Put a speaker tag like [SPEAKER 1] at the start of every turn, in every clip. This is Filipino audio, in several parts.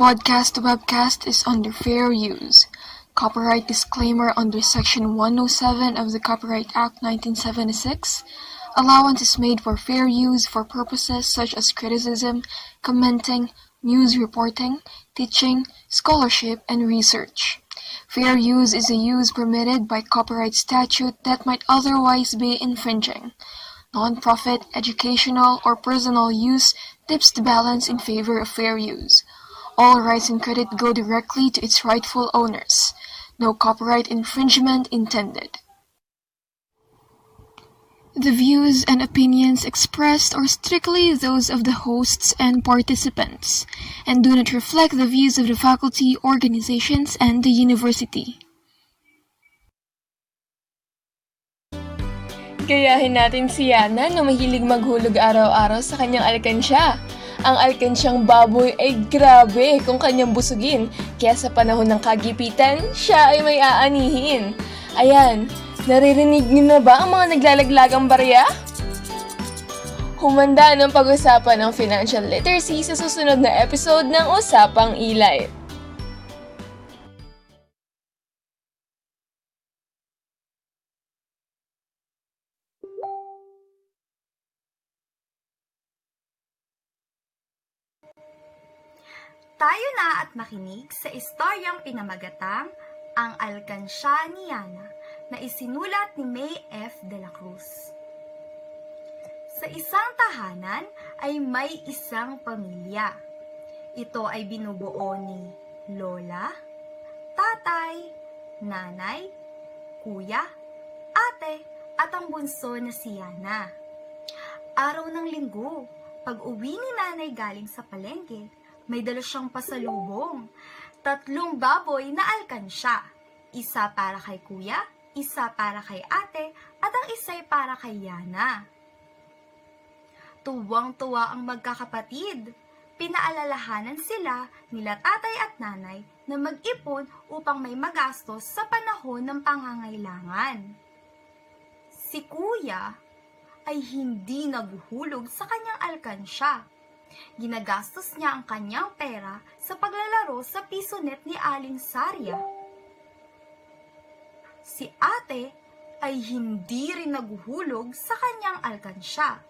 [SPEAKER 1] Podcast webcast is under fair use. Copyright disclaimer under Section 107 of the Copyright Act 1976. Allowance is made for fair use for purposes such as criticism, commenting, news reporting, teaching, scholarship, and research. Fair use is a use permitted by copyright statute that might otherwise be infringing. Non-profit, educational, or personal use tips the balance in favor of fair use. All rights and credit go directly to its rightful owners. No copyright infringement intended. The views and opinions expressed are strictly those of the hosts and participants, and do not reflect the views of the faculty, organizations, and the university.
[SPEAKER 2] Gayahin natin si Yana na mahilig maghulog araw-araw sa kanyang alkansya. Ang alkansyang baboy ay grabe kung kanyang busugin, kaya sa panahon ng kagipitan, siya ay may aanihin. Ayan, naririnig niyo na ba ang mga naglalaglagang barya? Humanda ng pag-usapan ng financial literacy sa susunod na episode ng Usapang Ilay.
[SPEAKER 3] Tayo na at makinig sa istoryang pinamagatang Ang Alkansya ni Yana na isinulat ni May F. de la Cruz. Sa isang tahanan ay may isang pamilya. Ito ay binubuo ni lola, tatay, nanay, kuya, ate, at ang bunso na si Yana. Araw ng linggo, pag uwi ni nanay galing sa palengke, may dala siyang pasalubong. Tatlong baboy na alkansya. Isa para kay kuya, isa para kay ate, at ang isa'y para kay Yana. Tuwang-tuwa ang magkakapatid. Pinaalalahanan sila nila tatay at nanay na mag-ipon upang may magastos sa panahon ng pangangailangan. Si kuya ay hindi naguhulog sa kanyang alkansya Ginagastos niya ang kanyang pera sa paglalaro sa pisonet ni Aling Sarya. Si ate ay hindi rin naguhulog sa kanyang alkansya.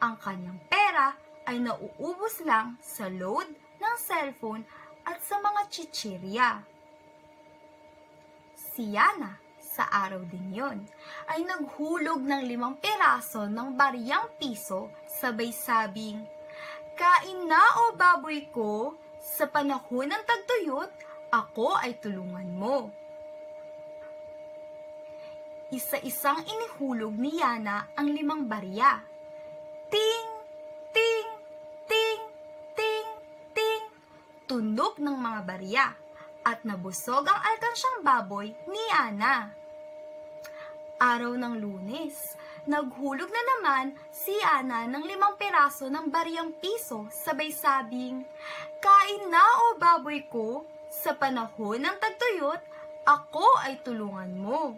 [SPEAKER 3] Ang kanyang pera ay nauubos lang sa load ng cellphone at sa mga chichirya. Si Yana, sa araw din yon, ay naghulog ng limang piraso ng bariyang piso sabay sabing, Kain na o baboy ko, sa panahon ng tagtuyot, ako ay tulungan mo. Isa-isang inihulog ni Yana ang limang barya. Ting! Ting! Ting! Ting! Ting! Tunog ng mga barya at nabusog ang alkansyang baboy ni Yana. Araw ng lunes, naghulog na naman si Ana ng limang peraso ng bariyang piso, sabay sabing, Kain na o baboy ko, sa panahon ng tagtuyot, ako ay tulungan mo.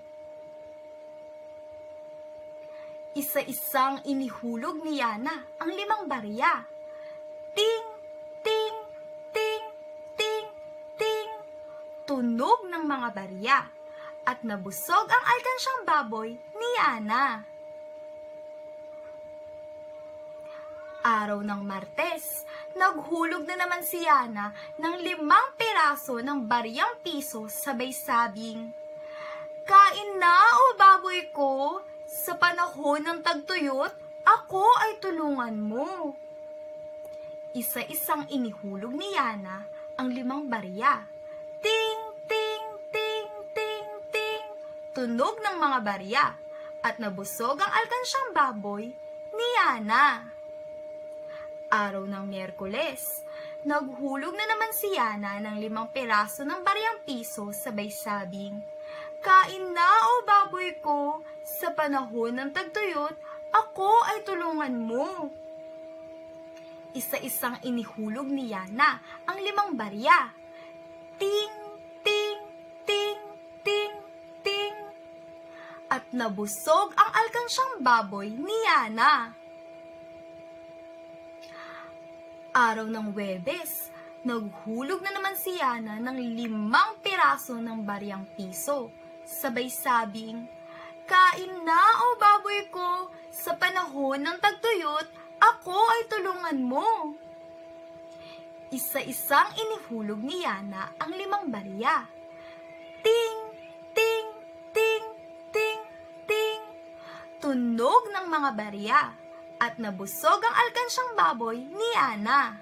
[SPEAKER 3] Isa-isang inihulog ni Yana ang limang barya. Ting, ting, ting, ting, ting. Tunog ng mga barya at nabusog ang alkansyang baboy ni Yana. Araw ng Martes, naghulog na naman si Yana ng limang piraso ng bariyang piso sabay sabing, Kain na o baboy ko, sa panahon ng tagtuyot, ako ay tulungan mo. Isa-isang inihulog ni Yana ang limang barya. Ting, ting, ting, ting, ting. Tunog ng mga barya at nabusog ang alkansyang baboy ni Yana. Araw ng Miyerkules, naghulog na naman si Yana ng limang piraso ng baryang piso sabay sabing, Kain na o baboy ko, sa panahon ng tagtuyot, ako ay tulungan mo. Isa-isang inihulog ni Yana ang limang barya. Ting, ting, ting, ting, ting. At nabusog ang alkansyang baboy ni Yana. Araw ng Webes, naghulog na naman si Yana ng limang piraso ng baryang piso. Sabay sabing, Kain na o baboy ko, sa panahon ng tagtuyot, ako ay tulungan mo. Isa-isang inihulog ni Yana ang limang barya. Ting, ting, ting, ting, ting. Tunog ng mga barya at nabusog ang alkansyang baboy ni Ana.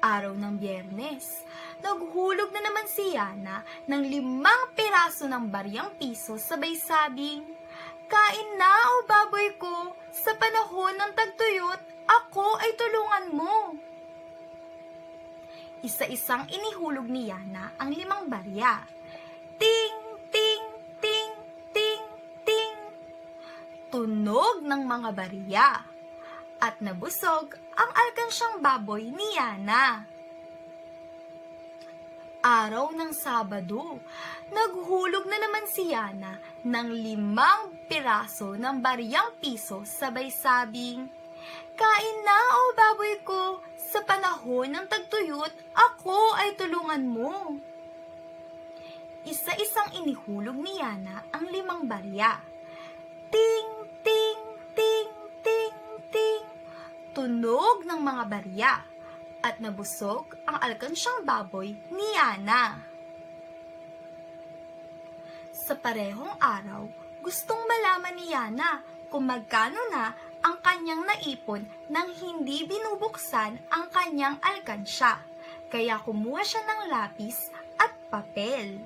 [SPEAKER 3] Araw ng biyernes, naghulog na naman si Yana ng limang piraso ng baryang piso sabay sabing, Kain na o baboy ko, sa panahon ng tagtuyot, ako ay tulungan mo. Isa-isang inihulog ni Yana ang limang barya. Tunog ng mga barya. At nabusog ang alkansyang baboy ni Yana. Araw ng Sabado, naghulog na naman si Yana ng limang piraso ng baryang piso sabay sabing, Kain na o baboy ko, sa panahon ng tagtuyot, ako ay tulungan mo. Isa-isang inihulog ni Yana ang limang barya. Ting, Tunog ng mga barya at nabusog ang alkansyang baboy ni Yana. Sa parehong araw, gustong malaman ni Yana kung magkano na ang kanyang naipon nang hindi binubuksan ang kanyang alkansya. Kaya kumuha siya ng lapis at papel.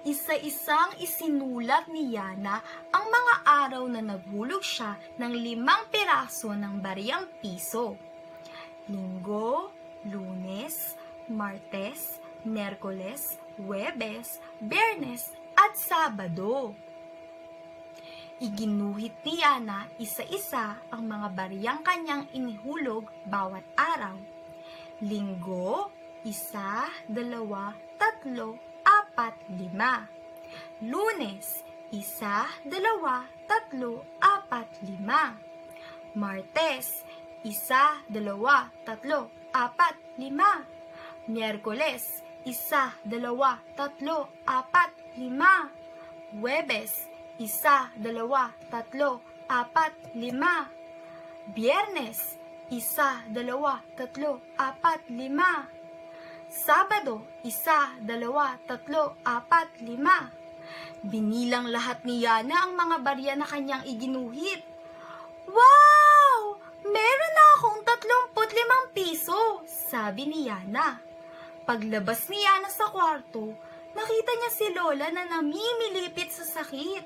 [SPEAKER 3] Isa-isang isinulat ni Yana ang mga araw na naghulog siya ng limang piraso ng bariyang piso. Linggo, Lunes, Martes, Merkoles, Webes, Bernes, at Sabado. Iginuhit ni Yana isa-isa ang mga bariyang kanyang inihulog bawat araw. Linggo, isa, dalawa, tatlo, apat, lima. Lunes, isa, dalawa, tatlo, apat, lima. Martes, isa, dalawa, tatlo, apat, lima. Miyerkules, isa, dalawa, tatlo, apat, lima. Webes, isa, dalawa, tatlo, apat, lima. Biyernes, isa, dalawa, tatlo, apat, lima. Sabado, isa, dalawa, tatlo, apat, lima. Binilang lahat ni Yana ang mga barya na kanyang iginuhit. Wow! Meron na akong 35 piso, sabi ni Yana. Paglabas ni Yana sa kwarto, nakita niya si Lola na namimilipit sa sakit.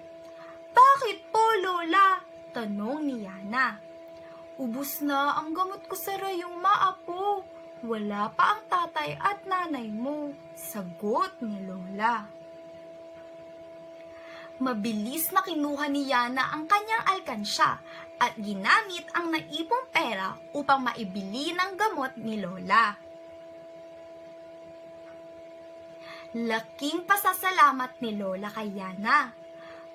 [SPEAKER 3] Bakit po, Lola? Tanong ni Yana. Ubus na ang gamot ko sa rayong maapo. Wala pa ang tatay at nanay mo. Sagot ni Lola. Mabilis na kinuha ni Yana ang kanyang alkansya at ginamit ang naipong pera upang maibili ng gamot ni Lola. Laking pasasalamat ni Lola kay Yana.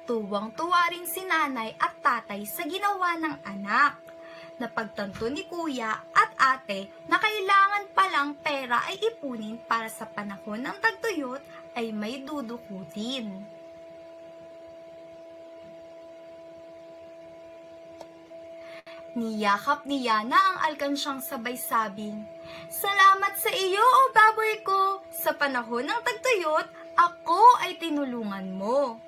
[SPEAKER 3] Tuwang-tuwa rin si nanay at tatay sa ginawa ng anak. Napagtanto ni kuya at ate na kailangan palang pera ay ipunin para sa panahon ng tagtuyot ay may dudukutin. Niyakap ni Yana ang alkansyang sabay sabing, Salamat sa iyo, o baboy ko! Sa panahon ng tagtuyot, ako ay tinulungan mo.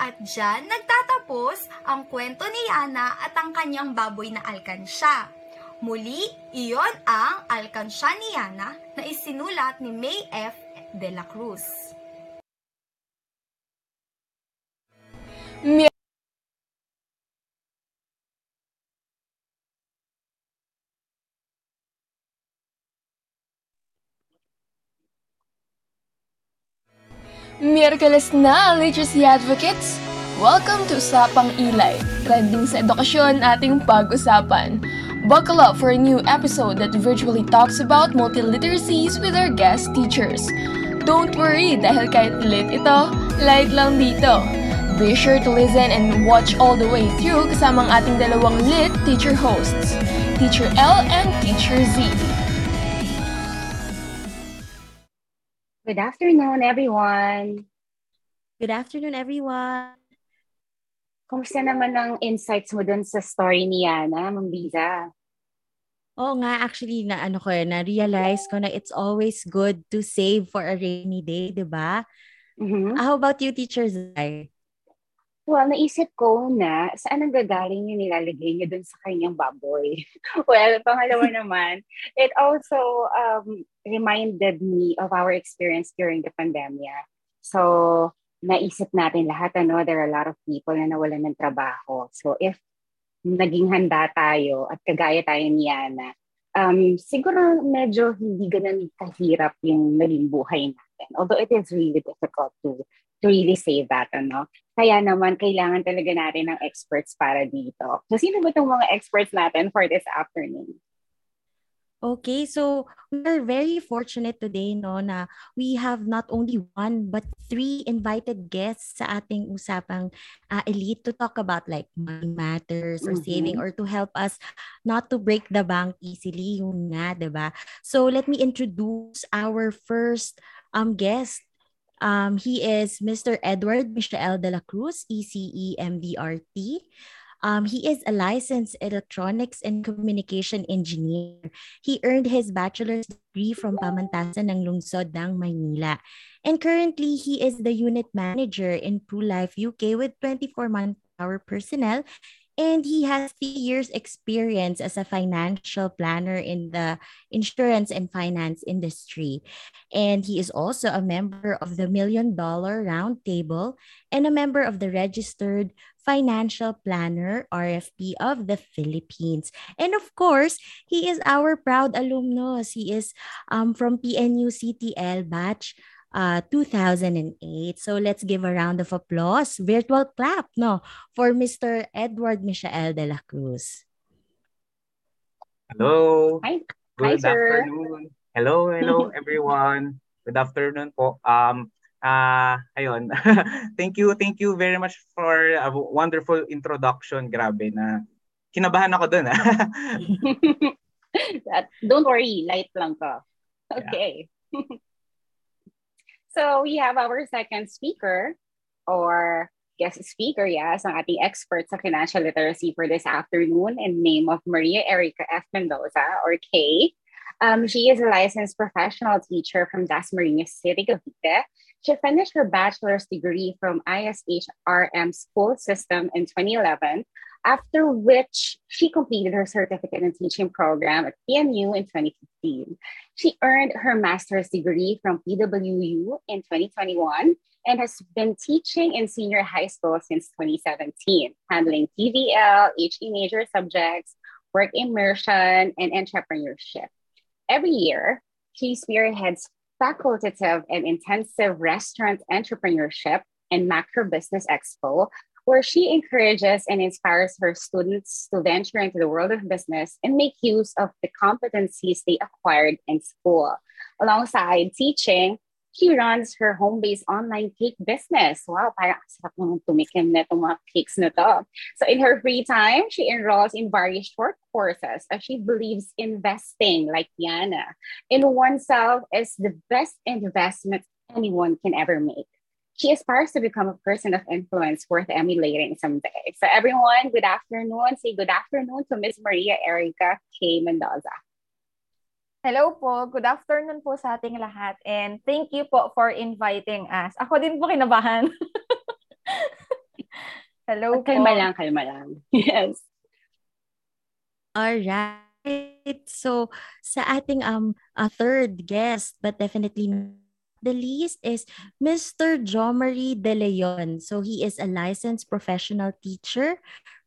[SPEAKER 3] At dyan nagtatapos ang kwento ni Yana at ang kanyang baboy na alkansya. Muli, iyon ang Alkansya ni Yana na isinulat ni May F. de la Cruz.
[SPEAKER 2] Miyerkules na, literacy advocates! Welcome to Usapang Ilay, trending sa edukasyon ating pag-usapan. Buckle up for a new episode that virtually talks about multiliteracies with our guest teachers. Don't worry dahil kahit lit ito, light lang dito. Be sure to listen and watch all the way through kasamang ating dalawang lit teacher hosts, Teacher L and Teacher Z.
[SPEAKER 4] Good afternoon, everyone.
[SPEAKER 5] Good afternoon, everyone.
[SPEAKER 4] Kumusta naman ang insights mo dun sa story ni Yana, Ma'am Biza?
[SPEAKER 5] Oo nga, actually, na ano ko, na-realize ko na it's always good to save for a rainy day, di ba?
[SPEAKER 4] Mhm.
[SPEAKER 5] How about you, Teacher Zai?
[SPEAKER 4] Well, naisip ko na saan ang gagaling yung nilalagay niya dun sa kanyang baboy. well, pangalawa naman, it also um, reminded me of our experience during the pandemia. So, naisip natin lahat, ano, there are a lot of people na nawalan ng trabaho. So, if naging handa tayo at kagaya tayo ni Yana, um, siguro medyo hindi ganun kahirap yung naging buhay natin. Although it is really difficult to, to really say that, ano. Kaya naman, kailangan talaga natin ng experts para dito. So, sino ba itong mga experts natin for this afternoon?
[SPEAKER 5] Okay, so we're very fortunate today, no, na we have not only one but three invited guests sa ating usapang uh, elite to talk about like money matters or
[SPEAKER 4] Mhm.
[SPEAKER 5] saving or to help us not to break the bank easily, yun nga, 'di ba? So let me introduce our first um guest. Um, he is Mr. Edward Michael de la Cruz, ECE MDRT. Um, he is a licensed electronics and communication engineer. He earned his bachelor's degree from Pamantasan ng Lungsod ng Maynila. And currently, he is the unit manager in PruLife UK with 24 manpower personnel. And he has three years experience as a financial planner in the insurance and finance industry. And he is also a member of the Million Dollar Roundtable and a member of the Registered Financial Planner RFP of the Philippines. And of course, he is our proud alumnus. He is um, from PNU CTL batch uh, 2008. So let's give a round of applause, virtual clap, no, for Mr. Edward Michael de la Cruz.
[SPEAKER 6] Hello.
[SPEAKER 4] Hi.
[SPEAKER 6] Good
[SPEAKER 4] Hi, sir.
[SPEAKER 6] afternoon. Hello, hello everyone. Good afternoon po. Um ah ayun. thank you, thank you very much for a wonderful introduction. Grabe na kinabahan ako dun. ah.
[SPEAKER 4] That- Don't worry, light lang ka. Okay. So we have our second speaker or guest speaker, yes, ang ating expert sa financial literacy for this afternoon in name of Maria Erica F. Mendoza or Kay. Um, she is a licensed professional teacher from Dasmariñas City, Cavite. She finished her bachelor's degree from ISHRM school system in 2011 after which she completed her certificate in teaching program at PMU in 2015. She earned her master's degree from PWU in 2021 and has been teaching in senior high school since 2017, handling TVL, HE major subjects, work immersion, and entrepreneurship. Every year, she spearheads facultative and intensive restaurant entrepreneurship and macro business expo, where she encourages and inspires her students to venture into the world of business and make use of the competencies they acquired in school. Alongside teaching, she runs her home-based online cake business. Wow, parang na mga cakes na to. So in her free time, she enrolls in various short courses as she believes investing, like Diana, in oneself is the best investment anyone can ever make. She aspires to become a person of influence worth emulating someday. So everyone, good afternoon. Say good afternoon to Miss Maria Erica K. Mendoza.
[SPEAKER 7] Hello po. Good afternoon po sa ating lahat. And thank you po for inviting us. Ako din po kinabahan. Hello po.
[SPEAKER 4] Kalma lang, kalma lang. Yes.
[SPEAKER 5] All right. So, sa ating um uh, third guest, but definitely the least is Mr. Jomari De Leon. So, he is a licensed professional teacher,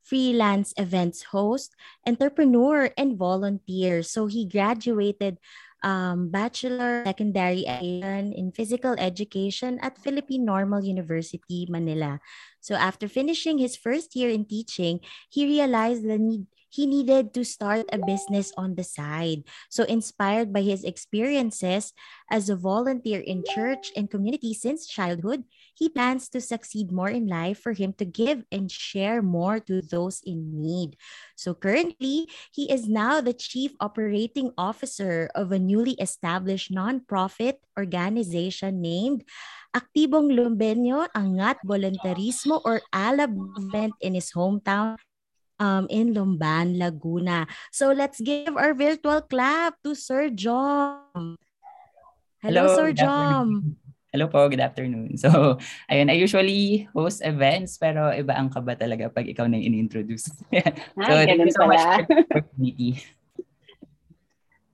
[SPEAKER 5] freelance events host, entrepreneur, and volunteer. So he graduated um, bachelor secondary in physical education at Philippine Normal University, Manila. So after finishing his first year in teaching, he realized the need he needed to start a business on the side. So, inspired by his experiences as a volunteer in church and community since childhood, he plans to succeed more in life for him to give and share more to those in need. So currently, he is now the chief operating officer of a newly established nonprofit organization named Aktibong Lumbenyo Angat Voluntarismo or ALAB movement in his hometown um, in Lumban, Laguna. So let's give our virtual clap to Sir Jom. Hello, Hello Sir Jom.
[SPEAKER 8] Hello po, good afternoon. So, ayun, I usually host events, pero iba ang kaba talaga pag ikaw na yung in-introduce.
[SPEAKER 4] so, Ay, thank you so much for the opportunity.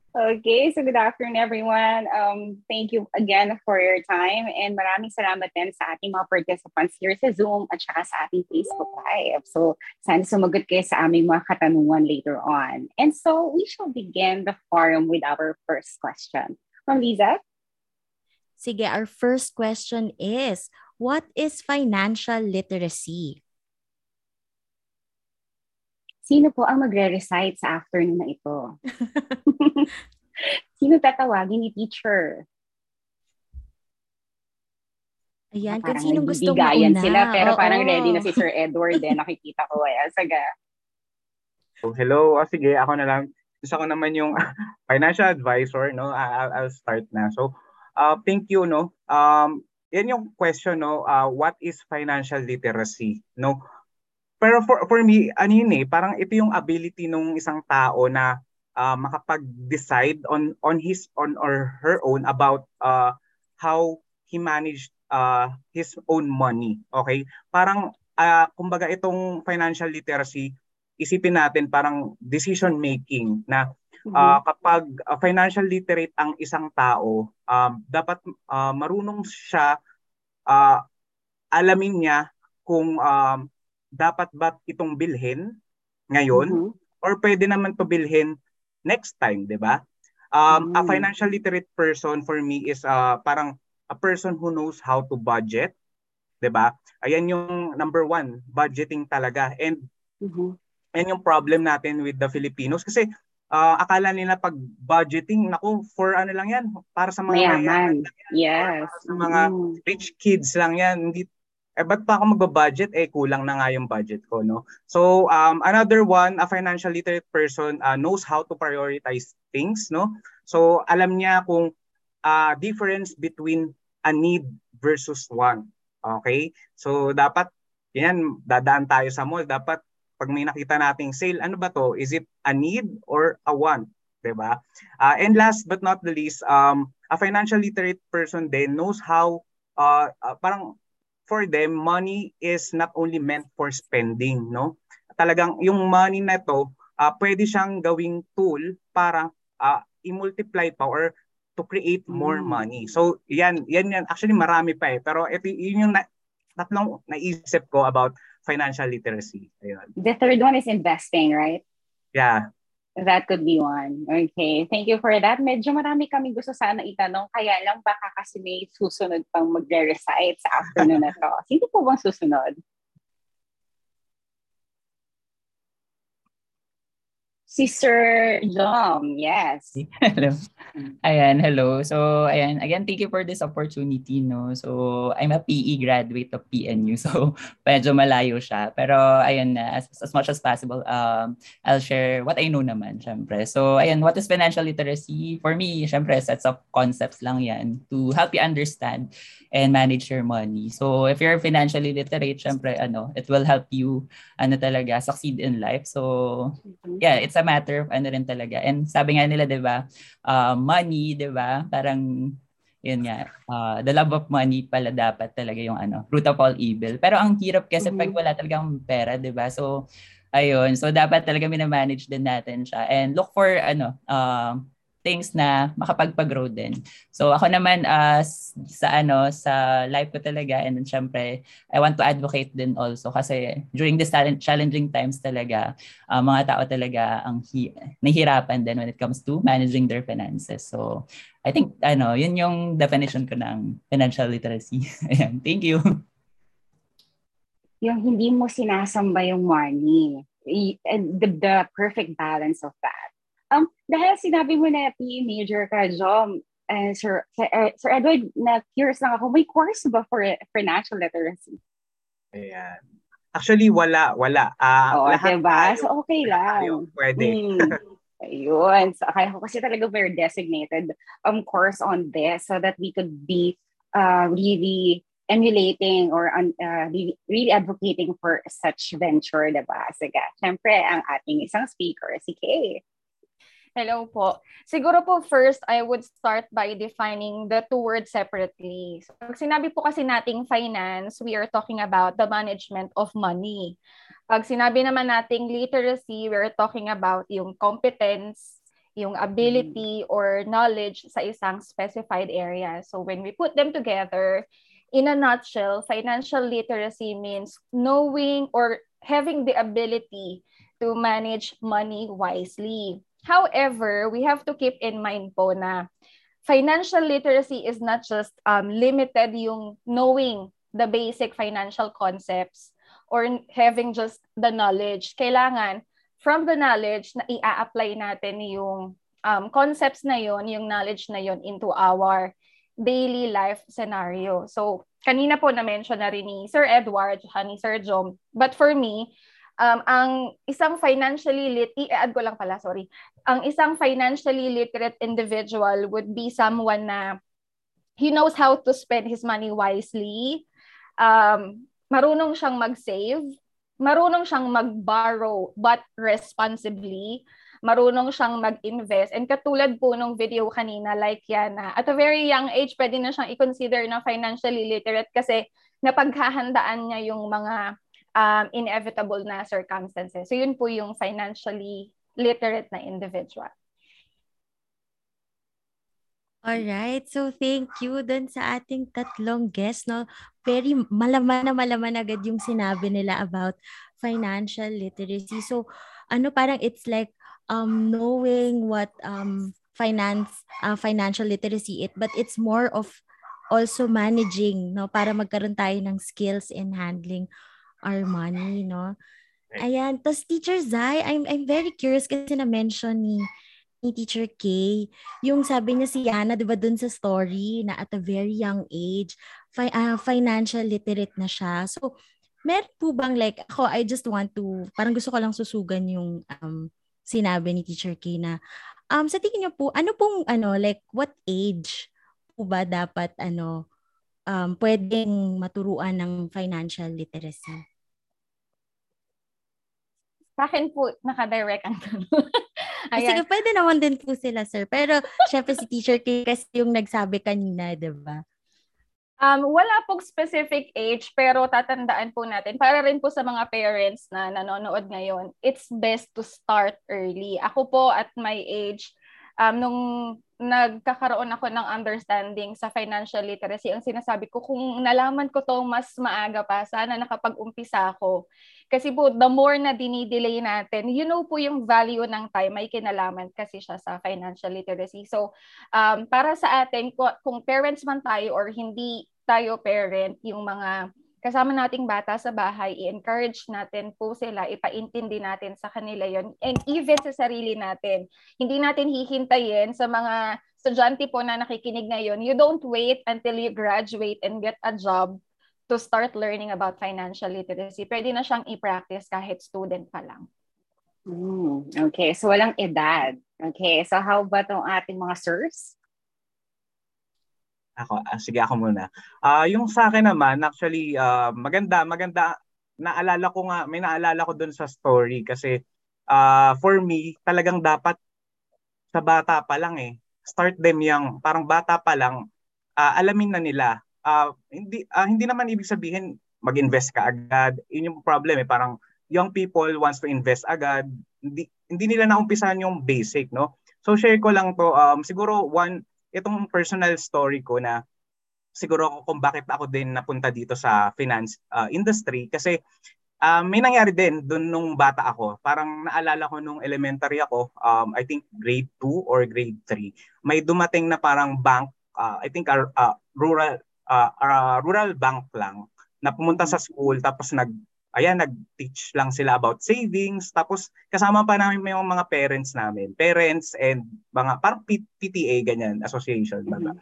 [SPEAKER 4] Okay, so good afternoon everyone. Um, thank you again for your time and maraming salamat din sa ating mga participants here sa Zoom at saka sa ating Facebook Live. So sana sumagot kayo sa aming mga katanungan later on. And so we shall begin the forum with our first question. From Lisa?
[SPEAKER 5] Sige, our first question is, what is financial literacy?
[SPEAKER 4] Sino po ang magre-recite sa afternoon na ito? Sino tatawagin ni teacher?
[SPEAKER 5] Ayan, kung sinong gusto mo una.
[SPEAKER 4] sila, pero Oo. parang ready na si Sir Edward din. Nakikita ko. Ayan, saga.
[SPEAKER 6] So, hello. Oh, sige, ako na lang. Gusto ko naman yung financial advisor, no? I'll, I'll start na. So, uh, thank you no um yan yung question no uh, what is financial literacy no pero for for me ano yun eh parang ito yung ability ng isang tao na uh, makapag-decide on on his on or her own about uh, how he managed uh, his own money okay? Parang uh, kumbaga itong financial literacy isipin natin parang decision making na Uh, kapag uh, financial literate ang isang tao, um, dapat uh, marunong siya uh, alamin niya kung um, dapat ba itong bilhin ngayon mm-hmm. or pwede naman to bilhin next time, 'di ba? Um, mm-hmm. A financial literate person for me is uh, parang a person who knows how to budget, 'di ba? Ayan yung number one, budgeting talaga. And mm-hmm. and yung problem natin with the Filipinos kasi uh, akala nila pag budgeting, naku, for ano lang yan, para sa mga
[SPEAKER 4] mayaman. Yes.
[SPEAKER 6] Para sa mga mm. rich kids lang yan. Hindi, eh, ba't pa ako magba-budget? Eh, kulang na nga yung budget ko, no? So, um, another one, a financial literate person uh, knows how to prioritize things, no? So, alam niya kung uh, difference between a need versus want. Okay? So, dapat, yan, dadaan tayo sa mall, dapat pag may nakita nating sale, ano ba to? Is it a need or a want? 'Di ba? Uh, and last but not the least, um, a financial literate person then knows how uh, uh, parang for them money is not only meant for spending, no? Talagang yung money na to, uh, pwede siyang gawing tool para uh, i-multiply pa or to create more mm. money. So, yan, yan, yan. Actually, marami pa eh. Pero ito, yun yung na, tatlong naisip ko about financial literacy. Ayun.
[SPEAKER 4] The third one is investing, right?
[SPEAKER 6] Yeah.
[SPEAKER 4] That could be one. Okay. Thank you for that. Medyo marami kami gusto sana itanong. Kaya lang baka kasi may susunod pang magre-recite sa afternoon na to. Sino po bang susunod? Si Sir Dom, yes.
[SPEAKER 8] hello. Ayan, hello. So, ayan, again, thank you for this opportunity, no? So, I'm a PE graduate of PNU, so medyo malayo siya. Pero, ayan, as, as much as possible, um, I'll share what I know naman, syempre. So, ayan, what is financial literacy? For me, syempre, sets of concepts lang yan to help you understand and manage your money. So, if you're financially literate, syempre, ano, it will help you, ano talaga, succeed in life. So, yeah, it's a matter of ano rin talaga. And sabi nga nila, 'di ba, uh, money, 'di ba? Parang yun nga, uh, the love of money pala dapat talaga yung ano, root of all evil. Pero ang hirap kasi mm-hmm. pag wala talagang pera, 'di ba? So ayun, so dapat talaga mina-manage din natin siya and look for ano, uh, things na makapagpag-grow din. So ako naman uh, sa ano sa life ko talaga and then syempre I want to advocate din also kasi during this challenging times talaga uh, mga tao talaga ang hi- nahihirapan din when it comes to managing their finances. So I think ano yun yung definition ko ng financial literacy. Ayan, thank you.
[SPEAKER 4] Yung hindi mo sinasamba yung money. The, the perfect balance of that Um, dahil sinabi mo na PE major ka, Jom, uh, Sir, uh, Sir Edward, na curious lang ako, may course ba for financial literacy?
[SPEAKER 6] Ayan. Actually, wala. Wala. Uh,
[SPEAKER 4] Oo, lahat diba? Tayo, so, okay lang.
[SPEAKER 6] Tayo, pwede.
[SPEAKER 4] Hmm. Ayun. So, akala ko kasi talaga very designated um, course on this so that we could be uh, really emulating or uh, really, really advocating for such venture, diba? Sige, syempre, ang ating isang speaker, si Kay.
[SPEAKER 7] Hello po. Siguro po first, I would start by defining the two words separately. So, pag sinabi po kasi nating finance, we are talking about the management of money. Pag sinabi naman nating literacy, we are talking about yung competence, yung ability or knowledge sa isang specified area. So when we put them together, in a nutshell, financial literacy means knowing or having the ability to manage money wisely. However, we have to keep in mind po na financial literacy is not just um, limited yung knowing the basic financial concepts or having just the knowledge. Kailangan from the knowledge na i-apply natin yung um, concepts na yon, yung knowledge na yon into our daily life scenario. So, kanina po na-mention na rin ni Sir Edward, ni Sir Jom. But for me, um, ang isang financially lit, i-add ko lang pala, sorry. Ang isang financially literate individual would be someone na he knows how to spend his money wisely, um, marunong siyang mag-save, marunong siyang mag-borrow but responsibly, marunong siyang mag-invest. And katulad po nung video kanina, like yan na, at a very young age, pwede na siyang i-consider na financially literate kasi napaghahandaan niya yung mga um, inevitable na circumstances. So yun po yung financially literate na individual.
[SPEAKER 5] All right. So thank you dun sa ating tatlong guests no. Very malaman na malaman agad yung sinabi nila about financial literacy. So ano parang it's like um knowing what um finance uh, financial literacy it but it's more of also managing no para magkaroon tayo ng skills in handling our money, no? Ayan. Tapos Teacher Zai, I'm, I'm very curious kasi na-mention ni, ni Teacher K, yung sabi niya si Yana, di ba dun sa story na at a very young age, fi- uh, financial literate na siya. So, meron po bang like, ako, I just want to, parang gusto ko lang susugan yung um, sinabi ni Teacher K na, um, sa tingin niyo po, ano pong, ano, like, what age po ba dapat, ano, um, pwedeng maturuan ng financial literacy?
[SPEAKER 7] Sa akin po, nakadirect ang tanong.
[SPEAKER 5] Ayan. Sige, pwede naman din po sila, sir. Pero, syempre si Teacher K kasi yung nagsabi kanina, di ba?
[SPEAKER 7] Um, wala pong specific age, pero tatandaan po natin, para rin po sa mga parents na nanonood ngayon, it's best to start early. Ako po, at my age, um, nung nagkakaroon ako ng understanding sa financial literacy, ang sinasabi ko, kung nalaman ko to mas maaga pa, sana nakapag-umpisa ako. Kasi po, the more na dinidelay natin, you know po yung value ng time, may kinalaman kasi siya sa financial literacy. So, um, para sa atin, kung parents man tayo or hindi tayo parent, yung mga kasama nating bata sa bahay, i-encourage natin po sila, ipaintindi natin sa kanila yon and even sa sarili natin. Hindi natin hihintayin sa mga estudyante po na nakikinig ngayon, you don't wait until you graduate and get a job to start learning about financial literacy. Pwede na siyang i-practice kahit student pa lang.
[SPEAKER 4] Mm, okay, so walang edad. Okay, so how about ang ating mga sirs?
[SPEAKER 6] Ako, uh, sige ako muna. Uh, yung sa akin naman, actually, uh, maganda, maganda. Naalala ko nga, may naalala ko dun sa story kasi uh, for me, talagang dapat sa bata pa lang eh. Start them young. Parang bata pa lang, uh, alamin na nila. Uh, hindi uh, hindi naman ibig sabihin mag-invest ka agad. Yun yung problem eh. Parang young people wants to invest agad. Hindi, hindi nila naumpisahan yung basic, no? So share ko lang to. Um, siguro one, itong personal story ko na siguro kung bakit ako din napunta dito sa finance uh, industry kasi uh, may nangyari din doon nung bata ako. Parang naalala ko nung elementary ako, um, I think grade 2 or grade 3. May dumating na parang bank, uh, I think uh, uh, rural uh, uh, rural bank lang na pumunta sa school tapos nag ayan, nag-teach lang sila about savings. Tapos kasama pa namin may mga parents namin. Parents and mga parang PTA, ganyan, association. Mm-hmm.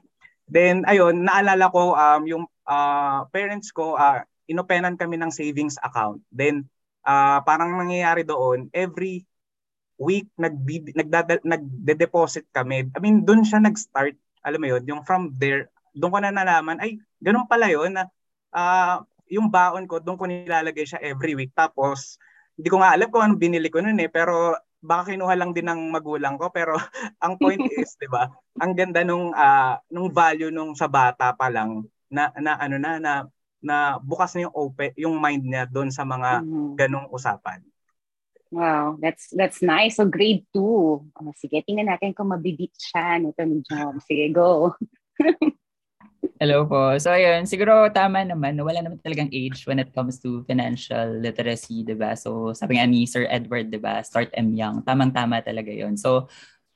[SPEAKER 6] Then, ayun, naalala ko um, yung uh, parents ko, uh, inopenan kami ng savings account. Then, uh, parang nangyayari doon, every week nagde nagde-deposit kami. I mean, doon siya nag-start. Alam mo yun, yung from there, doon ko na nalaman, ay, ganun pala yun na uh, yung baon ko, doon ko nilalagay siya every week. Tapos, hindi ko nga alam kung anong binili ko noon eh, pero baka kinuha lang din ng magulang ko. Pero ang point is, di ba, ang ganda nung, uh, nung value nung sa bata pa lang, na, na ano na, na, na bukas na yung open, yung mind niya doon sa mga mm-hmm. ganong usapan.
[SPEAKER 4] Wow, that's that's nice. So grade 2. Oh, sige, tingnan natin kung mabibit siya nito ni John. Sige, go.
[SPEAKER 8] Hello po. So ayun, siguro tama naman, wala naman talagang age when it comes to financial literacy, 'di ba? So sabi nga ni Sir Edward, 'di ba? Start M young. Tamang-tama talaga 'yon. So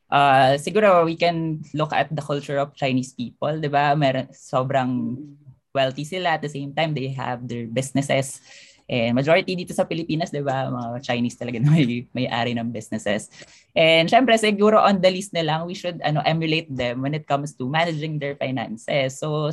[SPEAKER 8] uh, siguro we can look at the culture of Chinese people, 'di ba? Meron sobrang wealthy sila at the same time they have their businesses And majority dito sa Pilipinas, 'di ba, mga Chinese talaga na may may-ari ng businesses. And syempre siguro on the list na lang, we should ano emulate them when it comes to managing their finances. So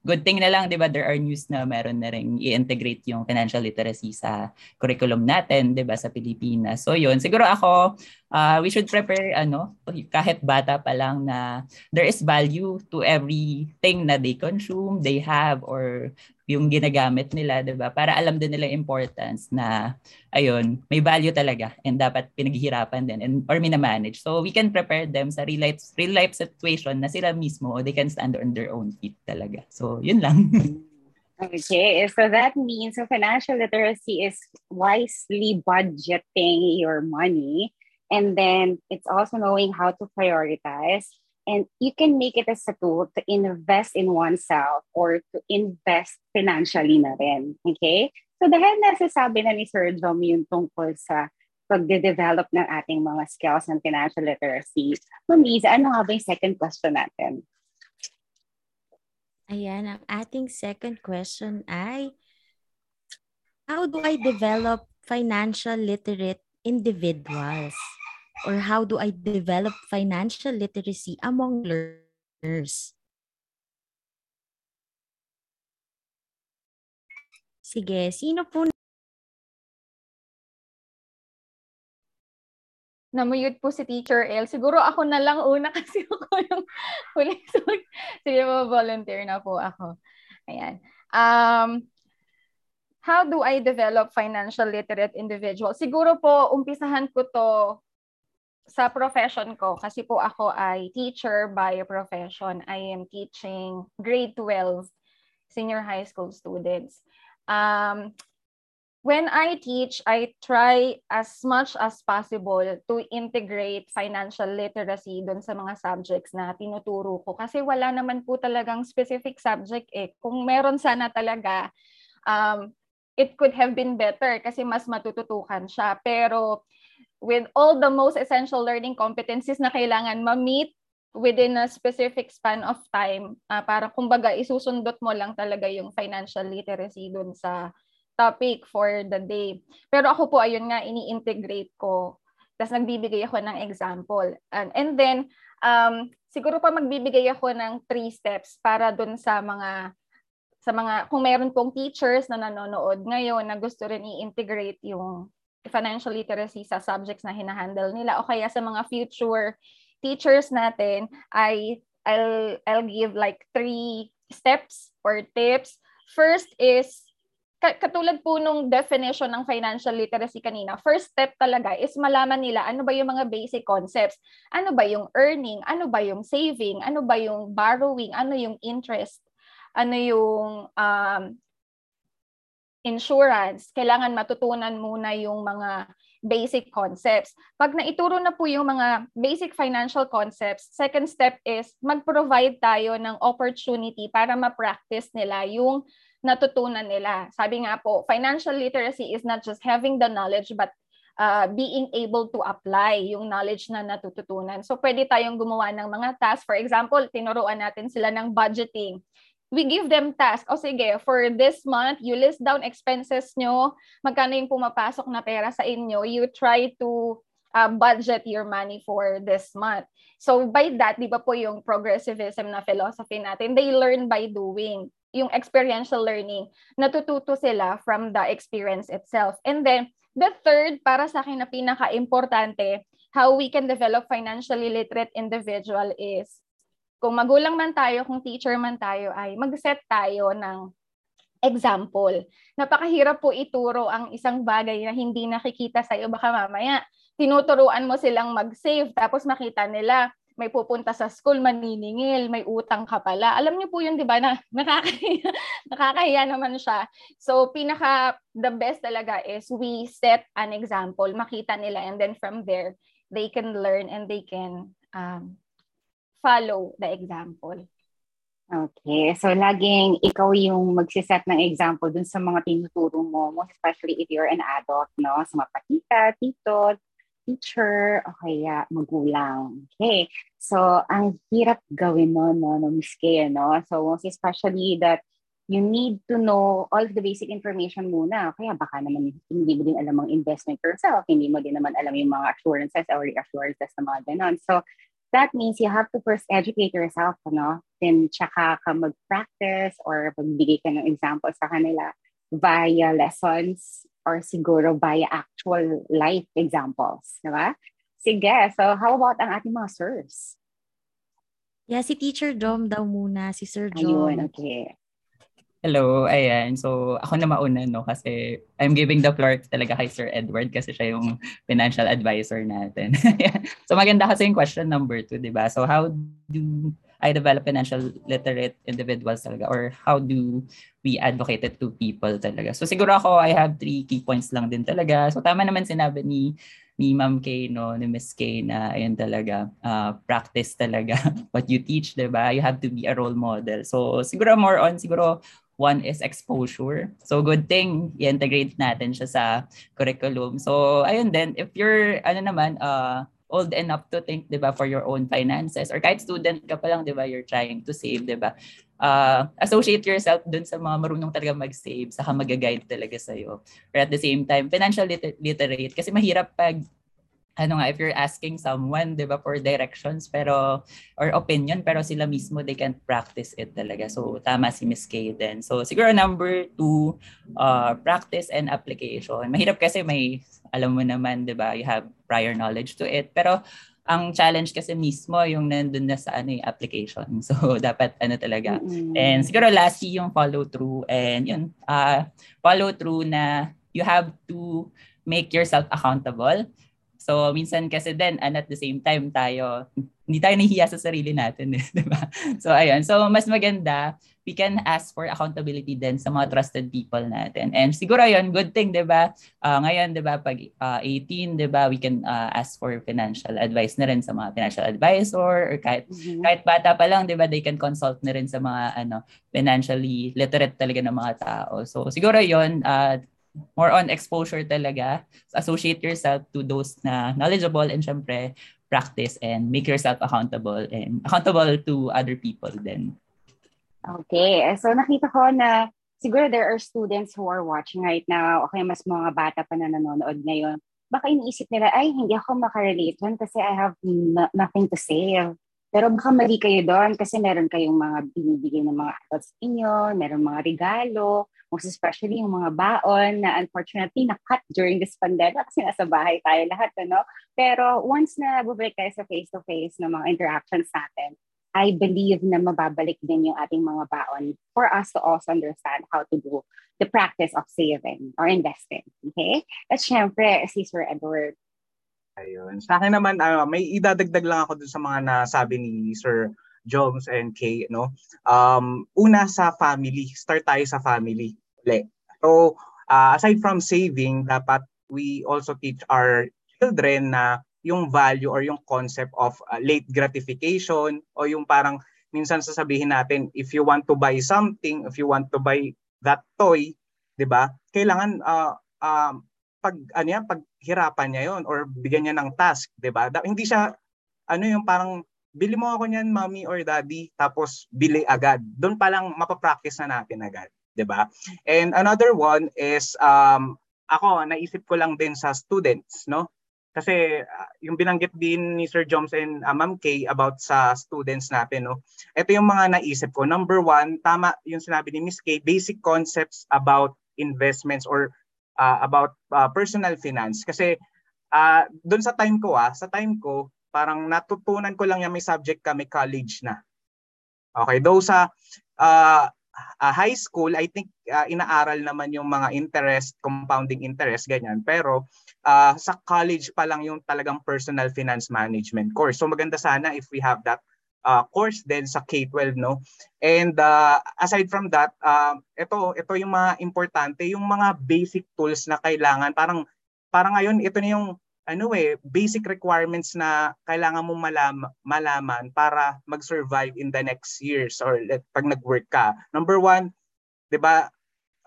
[SPEAKER 8] good thing na lang, di ba, there are news na meron na rin i-integrate yung financial literacy sa curriculum natin, di ba, sa Pilipinas. So yun, siguro ako, uh, we should prepare, ano, kahit bata pa lang na there is value to everything na they consume, they have, or yung ginagamit nila, 'di ba? Para alam din nila importance na ayun, may value talaga and dapat pinaghihirapan din and or mina-manage. So we can prepare them sa real life real life situation na sila mismo they can stand on their own feet talaga. So yun lang.
[SPEAKER 4] Okay, so that means so financial literacy is wisely budgeting your money and then it's also knowing how to prioritize And you can make it as a tool to invest in oneself or to invest financially na rin. Okay? So dahil nasasabi na ni Sir Dom yung tungkol sa pagde-develop ng ating mga skills and financial literacy, Ma'am Liza, ano nga ba yung second question natin?
[SPEAKER 5] Ayan, ang ating second question ay, how do I develop financial literate individuals? Or how do I develop financial literacy among learners? Sige, sino po
[SPEAKER 7] Namuyod po si Teacher L. Siguro ako na lang una kasi ako yung huli. Sige, volunteer na po ako. Ayan. Um, how do I develop financial literate individual? Siguro po, umpisahan ko to sa profession ko, kasi po ako ay teacher by profession. I am teaching grade 12 senior high school students. Um, when I teach, I try as much as possible to integrate financial literacy doon sa mga subjects na tinuturo ko. Kasi wala naman po talagang specific subject eh. Kung meron sana talaga, um, it could have been better kasi mas matututukan siya. Pero with all the most essential learning competencies na kailangan ma-meet within a specific span of time uh, para kumbaga isusundot mo lang talaga yung financial literacy doon sa topic for the day. Pero ako po, ayun nga, ini-integrate ko. Tapos nagbibigay ako ng example. And, and then, um, siguro pa magbibigay ako ng three steps para dun sa mga sa mga kung meron pong teachers na nanonood ngayon na gusto rin i-integrate yung financial literacy sa subjects na hinahandle nila o kaya sa mga future teachers natin ay I'll I'll give like three steps or tips. First is katulad po nung definition ng financial literacy kanina, first step talaga is malaman nila ano ba yung mga basic concepts. Ano ba yung earning? Ano ba yung saving? Ano ba yung borrowing? Ano yung interest? Ano yung um, insurance? Kailangan matutunan muna yung mga basic concepts. Pag naituro na po yung mga basic financial concepts, second step is mag-provide tayo ng opportunity para ma-practice nila yung natutunan nila. Sabi nga po, financial literacy is not just having the knowledge but uh, being able to apply yung knowledge na natututunan. So pwede tayong gumawa ng mga tasks. For example, tinuruan natin sila ng budgeting. We give them tasks. O sige, for this month, you list down expenses nyo, magkano yung pumapasok na pera sa inyo. You try to uh, budget your money for this month. So by that, di ba po yung progressivism na philosophy natin, they learn by doing yung experiential learning, natututo sila from the experience itself. And then, the third, para sa akin na pinaka-importante, how we can develop financially literate individual is, kung magulang man tayo, kung teacher man tayo, ay mag-set tayo ng example. Napakahirap po ituro ang isang bagay na hindi nakikita sa'yo. Baka mamaya, tinuturuan mo silang mag-save, tapos makita nila, may pupunta sa school, maniningil, may utang ka pala. Alam niyo po yun, di ba, na nakakahiya, nakakahiya naman siya. So, pinaka, the best talaga is we set an example, makita nila, and then from there, they can learn and they can um, follow the example.
[SPEAKER 4] Okay. So, laging ikaw yung magsiset ng example dun sa mga tinuturo mo, especially if you're an adult, no? Sa mga patita, tito, teacher o kaya magulang. Okay. So, ang hirap gawin no, no, no, Miss Kay, no? So, most especially that you need to know all of the basic information muna. Kaya baka naman hindi mo din alam ang investment yourself, hindi mo din naman alam yung mga assurances or reassurances na mga ganon. So, that means you have to first educate yourself, no? Then, tsaka ka mag-practice or magbigay ka ng examples sa kanila via lessons or siguro via actual life examples, di ba? Sige, so how about ang ating mga sirs?
[SPEAKER 5] Yeah, si Teacher Dom daw muna, si Sir Dom.
[SPEAKER 4] Ayun, okay.
[SPEAKER 8] Hello, ayan. So, ako na mauna, no? Kasi I'm giving the floor talaga kay Sir Edward kasi siya yung financial advisor natin. so, maganda kasi yung question number two, di ba? So, how do I develop financial literate individuals talaga or how do we advocate it to people talaga. So siguro ako, I have three key points lang din talaga. So tama naman sinabi ni ni Ma'am Kay, no, ni Miss Kay na ayun talaga, uh, practice talaga what you teach, di ba? You have to be a role model. So siguro more on, siguro one is exposure. So good thing, i-integrate natin siya sa curriculum. So ayun din, if you're, ano naman, uh, old enough to think, 'di ba, for your own finances or kahit student ka pa lang, 'di ba, you're trying to save, 'di ba? Uh, associate yourself dun sa mga marunong talaga mag-save, saka mag-guide talaga sa iyo. Or at the same time, financial liter- literate kasi mahirap pag ano nga, if you're asking someone, di ba, for directions, pero, or opinion, pero sila mismo, they can't practice it talaga. So, tama si Miss Kay din. So, siguro number two, uh, practice and application. Mahirap kasi may, alam mo naman, di ba, you have prior knowledge to it. Pero, ang challenge kasi mismo yung nandun na sa ano yung application. So, dapat ano talaga. Mm-hmm. And siguro lastly, yung follow through. And yun, uh, follow through na you have to make yourself accountable So, minsan kasi din, and at the same time tayo, hindi tayo nahihiya sa sarili natin, eh, di ba? So, ayun. So, mas maganda, we can ask for accountability din sa mga trusted people natin. And siguro yun, good thing, di ba? Uh, ngayon, di ba, pag uh, 18, di ba, we can uh, ask for financial advice na rin sa mga financial advisor or kahit, mm-hmm. kahit bata pa lang, di ba, they can consult na rin sa mga ano financially literate talaga ng mga tao. So, siguro yun, uh, more on exposure talaga. Associate yourself to those na knowledgeable and syempre practice and make yourself accountable and accountable to other people then.
[SPEAKER 4] Okay. So nakita ko na siguro there are students who are watching right now okay mas mga bata pa na nanonood ngayon. Baka iniisip nila, ay, hindi ako makarelate dun kasi I have n- nothing to say. Pero baka mali kayo doon kasi meron kayong mga binibigay ng mga adults inyo, meron mga regalo, most especially yung mga baon na unfortunately na-cut during this pandemic kasi nasa bahay tayo lahat, ano? Pero once na bubalik tayo sa face-to-face ng mga interactions natin, I believe na mababalik din yung ating mga baon for us to also understand how to do the practice of saving or investing. Okay? At syempre, si Sir Edward.
[SPEAKER 6] Ayun. Sa akin naman, uh, may idadagdag lang ako dun sa mga nasabi ni Sir Jones and Kay, no? Um, una sa family, start tayo sa family. So, uh, aside from saving, dapat we also teach our children na yung value or yung concept of uh, late gratification o yung parang minsan sasabihin natin if you want to buy something, if you want to buy that toy, 'di ba? Kailangan uh, uh, pag ano yan, paghirapan niya 'yon or bigyan niya ng task, 'di ba? Hindi siya ano yung parang bili mo ako niyan, mommy or daddy, tapos bili agad. Doon pa lang mapapractice na natin agad, 'di ba? And another one is um ako naisip ko lang din sa students, no? Kasi uh, yung binanggit din ni Sir Joms and uh, Ma'am Kay about sa students natin, no? Ito yung mga naisip ko. Number one, tama yung sinabi ni Miss Kay, basic concepts about investments or uh, about uh, personal finance. Kasi uh, doon sa time ko, ah, sa time ko, parang natutunan ko lang yung may subject kami college na. Okay, though sa uh, uh, high school, I think uh, inaaral naman yung mga interest, compounding interest, ganyan. Pero uh, sa college pa lang yung talagang personal finance management course. So maganda sana if we have that uh, course then sa K-12 no. And uh, aside from that, uh, ito ito yung mga importante, yung mga basic tools na kailangan parang parang ngayon ito na yung ano eh, basic requirements na kailangan mong malam, malaman para mag-survive in the next years or let, pag nag-work ka. Number one, di ba,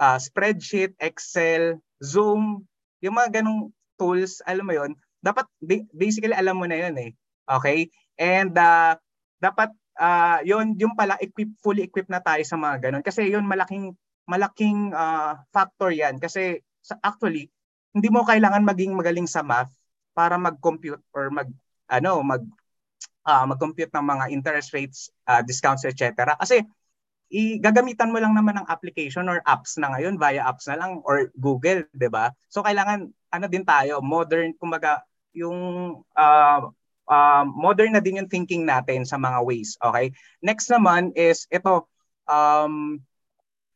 [SPEAKER 6] uh, spreadsheet, Excel, Zoom, yung mga ganong tools, alam mo yon dapat basically alam mo na yun eh. Okay? And uh, dapat uh, yun, yung pala equip, fully equipped na tayo sa mga ganon. Kasi yun malaking malaking uh, factor yan. Kasi actually, hindi mo kailangan maging magaling sa math para mag-compute or mag ano mag uh, mag-compute ng mga interest rates, uh, discounts, etc. Kasi igagamitan mo lang naman ng application or apps na ngayon via apps na lang or Google, 'di ba? So kailangan ano din tayo, modern kumbaga yung uh, uh, modern na din yung thinking natin sa mga ways, okay? Next naman is ito um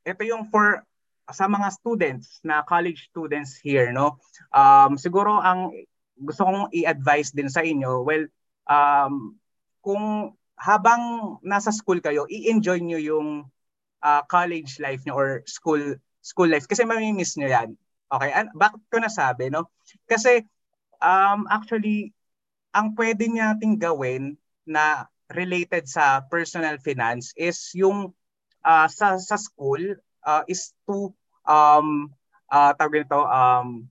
[SPEAKER 6] ito yung for sa mga students na college students here no. Um siguro ang gusto kong i-advise din sa inyo, well, um, kung habang nasa school kayo, i-enjoy nyo yung uh, college life nyo or school school life kasi mamimiss nyo yan. Okay, An- bakit ko nasabi, no? Kasi um, actually, ang pwede nating gawin na related sa personal finance is yung uh, sa sa school uh, is to um uh, tawag nito um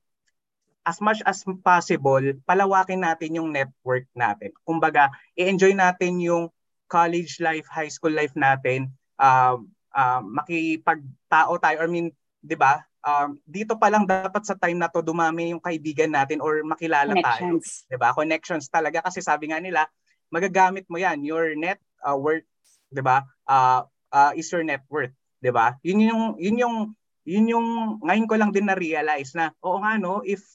[SPEAKER 6] as much as possible, palawakin natin yung network natin. Kumbaga, i-enjoy natin yung college life, high school life natin, uh, uh, makipagtao tayo, I mean, di ba, um, dito pa lang dapat sa time na to dumami yung kaibigan natin or makilala tayo. Di ba? Connections talaga kasi sabi nga nila, magagamit mo yan. Your net uh, worth, di ba, uh, uh, is your net worth. Di ba? Yun yung, yun yung, yun yung, ngayon ko lang din na-realize na, oo nga no, if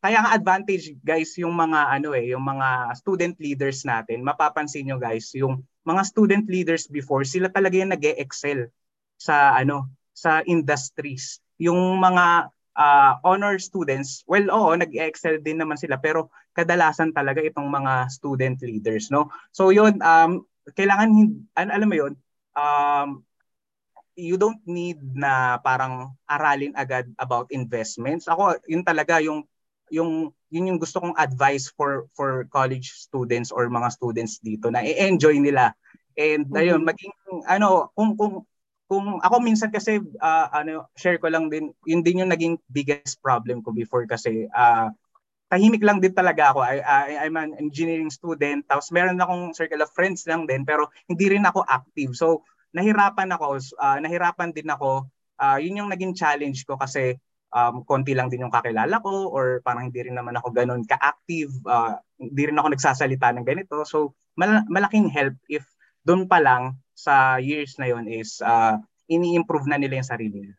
[SPEAKER 6] kaya nga advantage guys yung mga ano eh, yung mga student leaders natin. Mapapansin nyo guys, yung mga student leaders before, sila talaga yung nag excel sa ano, sa industries. Yung mga uh, honor students, well, oo, nag-excel din naman sila, pero kadalasan talaga itong mga student leaders, no? So yun, um, kailangan, an- alam mo yun, um, you don't need na parang aralin agad about investments. Ako, yun talaga yung yung yun yung gusto kong advice for for college students or mga students dito na i-enjoy nila. And mm-hmm. ayun, maging ano, kung kung kung ako minsan kasi uh, ano share ko lang din, yun din yung naging biggest problem ko before kasi uh, tahimik lang din talaga ako. I, I, I'm an engineering student. Tapos meron akong circle of friends lang din pero hindi rin ako active. So nahirapan ako, uh, nahirapan din ako. Uh, yun yung naging challenge ko kasi um, konti lang din yung kakilala ko or parang hindi rin naman ako ganun ka-active, uh, hindi rin ako nagsasalita ng ganito. So mal- malaking help if doon pa lang sa years na yon is uh, ini-improve na nila yung sarili nila.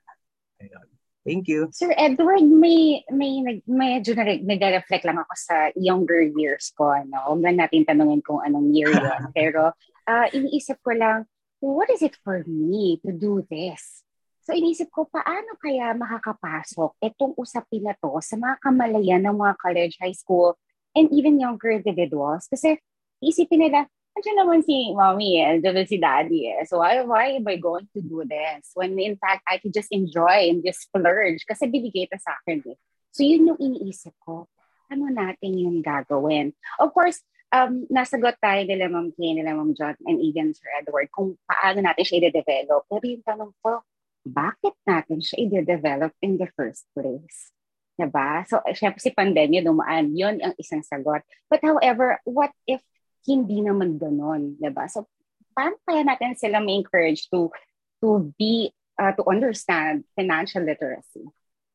[SPEAKER 6] Ayun. Thank you.
[SPEAKER 4] Sir Edward, may may medyo na nag-reflect lang ako sa younger years ko, no. Huwag na natin tanungin kung anong year 'yon, pero uh, iniisip ko lang what is it for me to do this? So inisip ko, paano kaya makakapasok itong usapin na to sa mga kamalayan ng mga college, high school, and even younger individuals? Kasi isipin nila, Andiyan naman si mommy eh, andiyan si daddy eh. So why, why am I going to do this? When in fact, I could just enjoy and just splurge kasi bibigay ito sa akin eh. So yun yung iniisip ko. Ano natin yung gagawin? Of course, um, nasagot tayo nila Ma'am Kay, nila Ma'am John, and even Sir Edward kung paano natin siya i-develop. Pero yung tanong ko, bakit natin siya i-develop in the first place? Diba? So, syempre si pandemya dumaan, yun ang isang sagot. But however, what if hindi naman ganon, 'di ba? So paano kaya natin sila may encourage to to be uh, to understand financial literacy?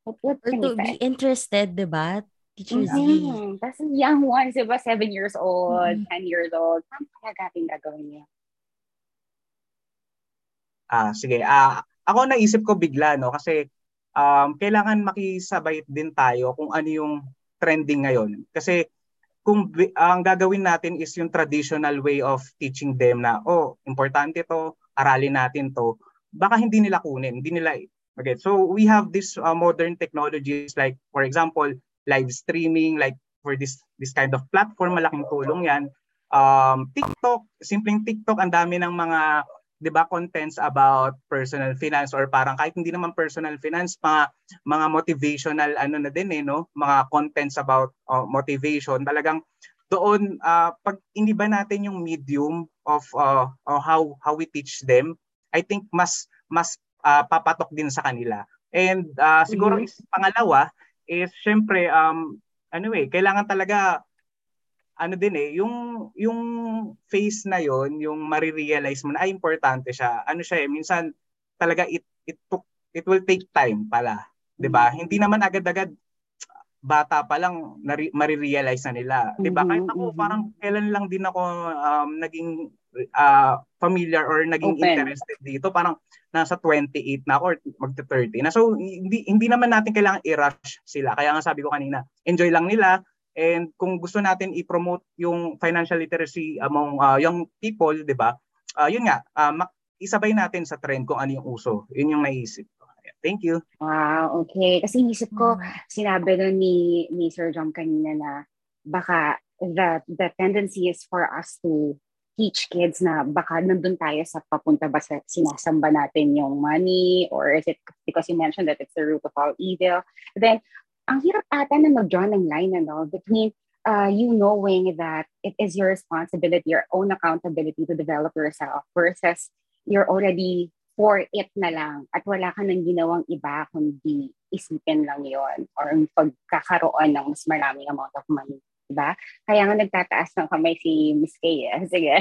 [SPEAKER 5] What, what Or to be interested, 'di ba? Teachers
[SPEAKER 4] mm-hmm. That's young ones, 'di ba? Seven years old, mm-hmm. 10 years old. Paano kaya gating gagawin niya?
[SPEAKER 6] Ah, sige. Ah, ako naisip ko bigla no? Kasi um, kailangan makisabay din tayo kung ano yung trending ngayon. Kasi kung ang gagawin natin is yung traditional way of teaching them na oh importante to aralin natin to. Baka hindi nila kunin hindi nila okay? So we have this uh, modern technologies like for example live streaming like for this this kind of platform malaking tulong yan. Um TikTok simpleng TikTok ang dami ng mga 'di ba contents about personal finance or parang kahit hindi naman personal finance mga mga motivational ano na din eh no? Mga contents about uh, motivation. Talagang doon uh, pag iniba natin yung medium of uh, uh, how how we teach them I think mas mas uh, papatok din sa kanila. And uh, siguro mm-hmm. is, pangalawa is syempre um ano eh kailangan talaga ano din eh, yung yung phase na yon, yung marirealize mo na ay importante siya. Ano siya eh, minsan talaga it it took it will take time pala, ba? Mm-hmm. Hindi naman agad-agad bata pa lang nari, marirealize na nila. 'Di ba? Kahit ako mm-hmm. parang kailan lang din ako um, naging uh, familiar or naging Open. interested dito, parang nasa 28 na ako or magte-30 na. So hindi hindi naman natin kailangan i-rush sila. Kaya nga sabi ko kanina, enjoy lang nila And kung gusto natin i-promote yung financial literacy among uh, young people, 'di ba? Uh, yun nga, uh, isabay natin sa trend kung ano yung uso. Yun yung naisip ko. Thank you.
[SPEAKER 4] Wow, okay. Kasi isip ko, hmm. sinabi doon ni, ni Sir John kanina na baka the, the tendency is for us to teach kids na baka nandun tayo sa papunta ba sa sinasamba natin yung money or is it because you mentioned that it's the root of all evil. Then ang hirap ata na mag-draw ng line ano, between uh, you knowing that it is your responsibility, your own accountability to develop yourself versus you're already for it na lang at wala ka nang ginawang iba kundi isipin lang yon or pagkakaroon ng mas maraming amount of money. Diba? Kaya nga nagtataas ng kamay si Miss Kay. Eh. Sige.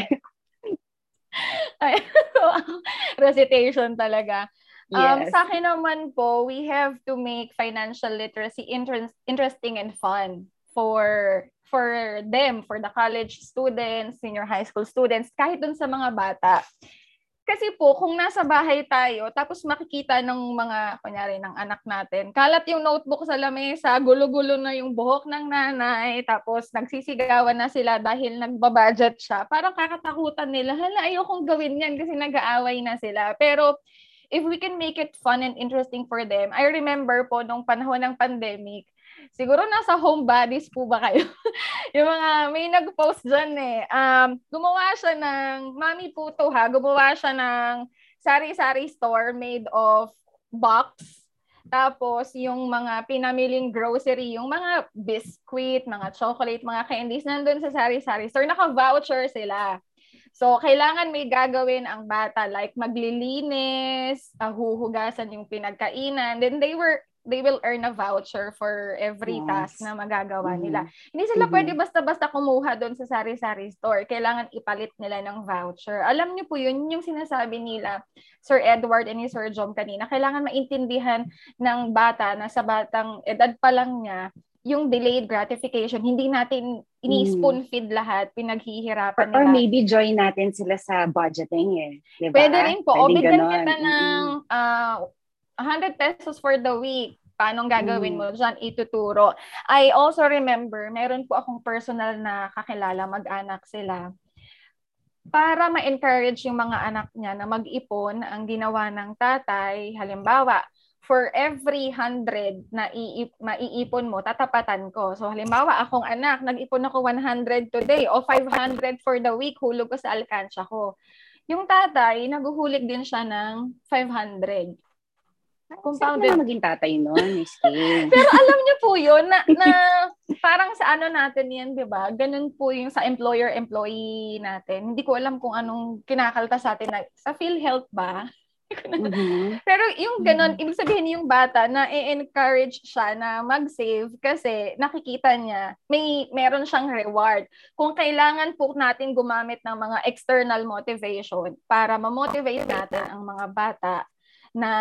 [SPEAKER 7] Recitation talaga. Um, yes. Um, sa akin naman po, we have to make financial literacy interest, interesting and fun for for them, for the college students, senior high school students, kahit dun sa mga bata. Kasi po, kung nasa bahay tayo, tapos makikita ng mga, kunyari, ng anak natin, kalat yung notebook sa lamesa, gulo-gulo na yung buhok ng nanay, tapos nagsisigawan na sila dahil nagbabudget siya, parang kakatakutan nila, hala, ayokong gawin yan kasi nag-aaway na sila. Pero, if we can make it fun and interesting for them. I remember po nung panahon ng pandemic, siguro nasa home bodies po ba kayo? yung mga, may nag-post dyan eh. Um, gumawa siya ng, mami po to ha, gumawa siya ng sari-sari store made of box tapos, yung mga pinamiling grocery, yung mga biscuit, mga chocolate, mga candies, nandun sa sari-sari store, naka-voucher sila. So, kailangan may gagawin ang bata, like maglilinis, uh, huhugasan yung pinagkainan. Then they were they will earn a voucher for every yes. task na magagawa mm-hmm. nila. Hindi sila mm-hmm. pwede basta-basta kumuha doon sa sari-sari store. Kailangan ipalit nila ng voucher. Alam niyo po yun, yung sinasabi nila, Sir Edward and ni Sir John kanina, kailangan maintindihan ng bata na sa batang edad pa lang niya, yung delayed gratification, hindi natin ini-spoon mm. feed lahat, pinaghihirapan
[SPEAKER 4] nila. Or maybe join natin sila sa budgeting eh. Diba?
[SPEAKER 7] Pwede rin po. Pwede o bigyan kita ng uh, 100 pesos for the week. Paano gagawin mm. mo dyan? Ituturo. I also remember, meron po akong personal na kakilala, mag-anak sila. Para ma-encourage yung mga anak niya na mag-ipon, ang ginawa ng tatay, halimbawa, for every 100 na iip, maiipon mo, tatapatan ko. So, halimbawa, akong anak, nag-ipon ako 100 today o 500 for the week, hulog ko sa alkansya ko. Yung tatay, naguhulik din siya ng 500.
[SPEAKER 4] Compounded. Saan maging tatay noon, Miss
[SPEAKER 7] Pero alam niyo po yun, na, na parang sa ano natin yan, di ba? Ganun po yung sa employer-employee natin. Hindi ko alam kung anong kinakalta sa atin. Na, sa PhilHealth ba? mm-hmm. Pero yung ganun, mm-hmm. ibig sabihin yung bata na i-encourage siya na mag-save kasi nakikita niya may meron siyang reward. Kung kailangan po natin gumamit ng mga external motivation para ma-motivate natin ang mga bata na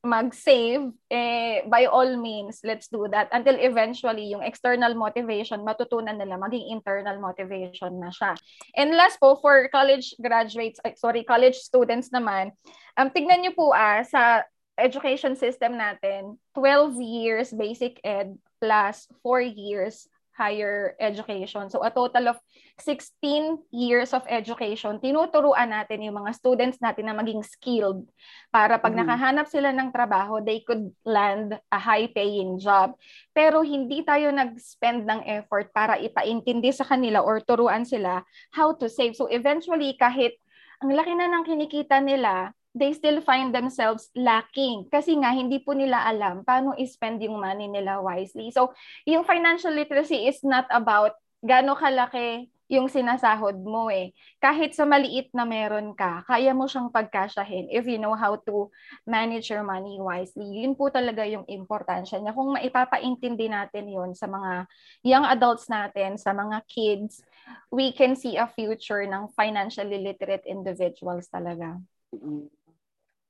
[SPEAKER 7] mag-save, eh, by all means, let's do that until eventually yung external motivation, matutunan nila maging internal motivation na siya. And last po, for college graduates, sorry, college students naman, um, tignan niyo po ah, sa education system natin, 12 years basic ed plus 4 years higher education. So a total of 16 years of education, tinuturuan natin yung mga students natin na maging skilled para pag mm-hmm. nakahanap sila ng trabaho, they could land a high-paying job. Pero hindi tayo nag-spend ng effort para ipaintindi sa kanila or turuan sila how to save. So eventually, kahit ang laki na ng kinikita nila, they still find themselves lacking kasi nga hindi po nila alam paano i-spend yung money nila wisely. So, yung financial literacy is not about gaano kalaki yung sinasahod mo eh. Kahit sa maliit na meron ka, kaya mo siyang pagkasyahin if you know how to manage your money wisely. Yun po talaga yung importansya niya. Kung maipapaintindi natin yun sa mga young adults natin, sa mga kids, we can see a future ng financially literate individuals talaga.
[SPEAKER 4] Mm-hmm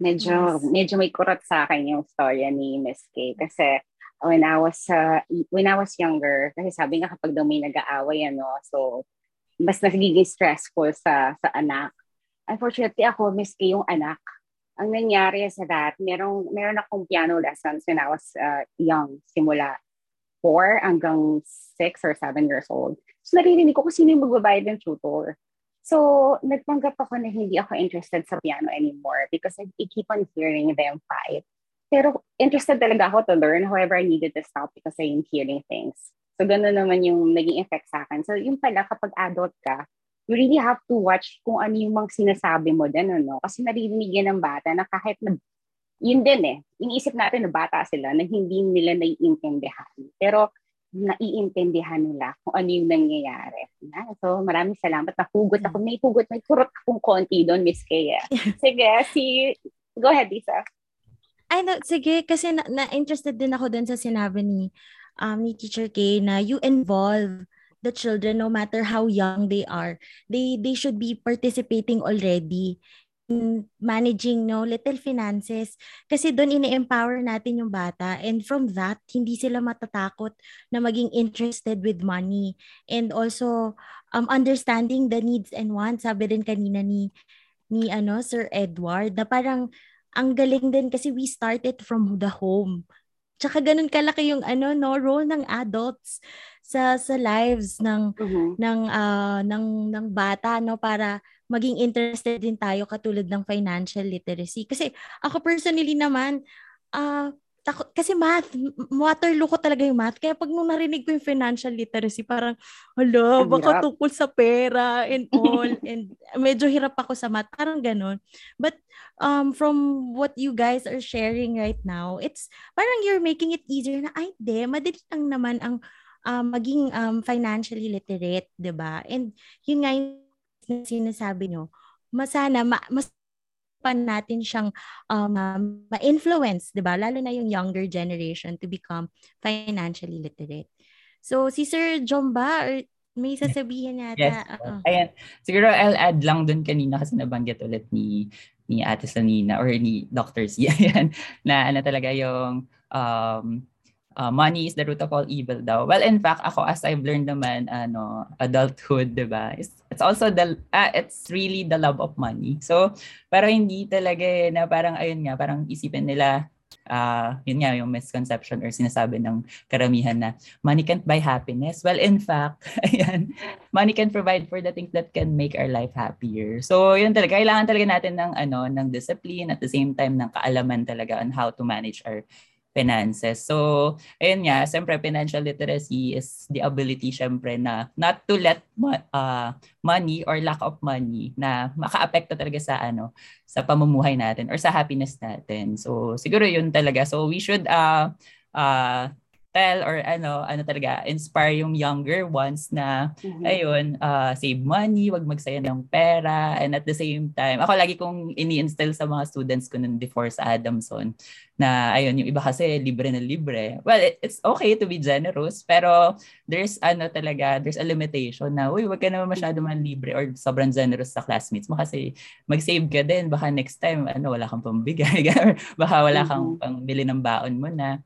[SPEAKER 4] medyo yes. medyo may kurot sa akin yung storya ni Miss K. Kasi when I was uh, when I was younger kasi sabi nga kapag daw may nag-aaway ano so mas nagiging stressful sa sa anak. Unfortunately ako Miss K yung anak. Ang nangyari sa that merong meron akong piano lessons when I was uh, young simula 4 hanggang 6 or 7 years old. So naririnig ko kung sino yung magbabayad ng tutor So, nagpanggap ako na hindi ako interested sa piano anymore because I, keep on hearing them fight. Pero interested talaga ako to learn. However, I needed to stop because I'm hearing things. So, gano'n naman yung naging effect sa akin. So, yung pala, kapag adult ka, you really have to watch kung ano yung mga sinasabi mo din, ano? Kasi naririnig yan ng bata na kahit na, yun din eh, iniisip natin na bata sila na hindi nila naiintindihan. Pero naiintindihan nila kung ano yung nangyayari. So, maraming salamat. Nahugot ako. May hugot, may kurot akong konti doon, Miss Kaya. Sige, si... Go ahead, Lisa.
[SPEAKER 5] Ay, no, sige, kasi na, na-interested din ako doon sa sinabi ni, um, ni Teacher K na you involve the children no matter how young they are. They they should be participating already managing no little finances. Kasi doon ini-empower natin yung bata. And from that hindi sila matatakot na maging interested with money. And also um understanding the needs and wants. Sabi din kanina ni ni ano Sir Edward na parang ang galing din kasi we started from the home. Tsaka ganun kalaki yung ano no role ng adults sa sa lives ng uh-huh. ng uh, ng ng bata no para maging interested din tayo katulad ng financial literacy. Kasi ako personally naman, uh, takot, kasi math, waterloo ko talaga yung math. Kaya pag nung narinig ko yung financial literacy, parang, hala, baka tungkol sa pera and all. and medyo hirap ako sa math. Parang ganun. But um, from what you guys are sharing right now, it's parang you're making it easier na, ay, de, madali lang naman ang um, maging um, financially literate, 'di ba? And yun nga yung sinasabi nyo, masana, ma, mas pa natin siyang um, ma-influence, 'di ba? Lalo na yung younger generation to become financially literate. So si Sir Jomba or may sasabihin yata.
[SPEAKER 8] Yes. Uh-uh. Ayan. Siguro I'll add lang dun kanina kasi nabanggit ulit ni ni Ate Sanina or ni Dr. C. Ayan, na ano talaga yung um, uh, money is the root of all evil daw. Well, in fact, ako as I've learned naman, ano, adulthood, di ba? It's, it's also the, ah, it's really the love of money. So, pero hindi talaga eh, na parang, ayun nga, parang isipin nila, uh, yun nga yung misconception or sinasabi ng karamihan na money can't buy happiness. Well, in fact, ayan, money can provide for the things that can make our life happier. So, yun talaga, kailangan talaga natin ng ano, ng discipline at the same time ng kaalaman talaga on how to manage our finances. So, ayun nga, siyempre financial literacy is the ability siyempre na not to let uh, money or lack of money na makaapekto talaga sa ano, sa pamumuhay natin or sa happiness natin. So, siguro yun talaga. So, we should uh, uh, tell or ano ano talaga inspire yung younger ones na mm-hmm. ayun uh, save money wag magsayang ng pera and at the same time ako lagi kong ini-instill sa mga students ko nun before sa Adamson na ayun yung iba kasi libre na libre well it, it's okay to be generous pero there's ano talaga there's a limitation na uy wag ka naman masyado man libre or sobrang generous sa classmates mo kasi mag-save ka din baka next time ano wala kang pambigay baka wala kang mm-hmm. pangbili ng baon mo na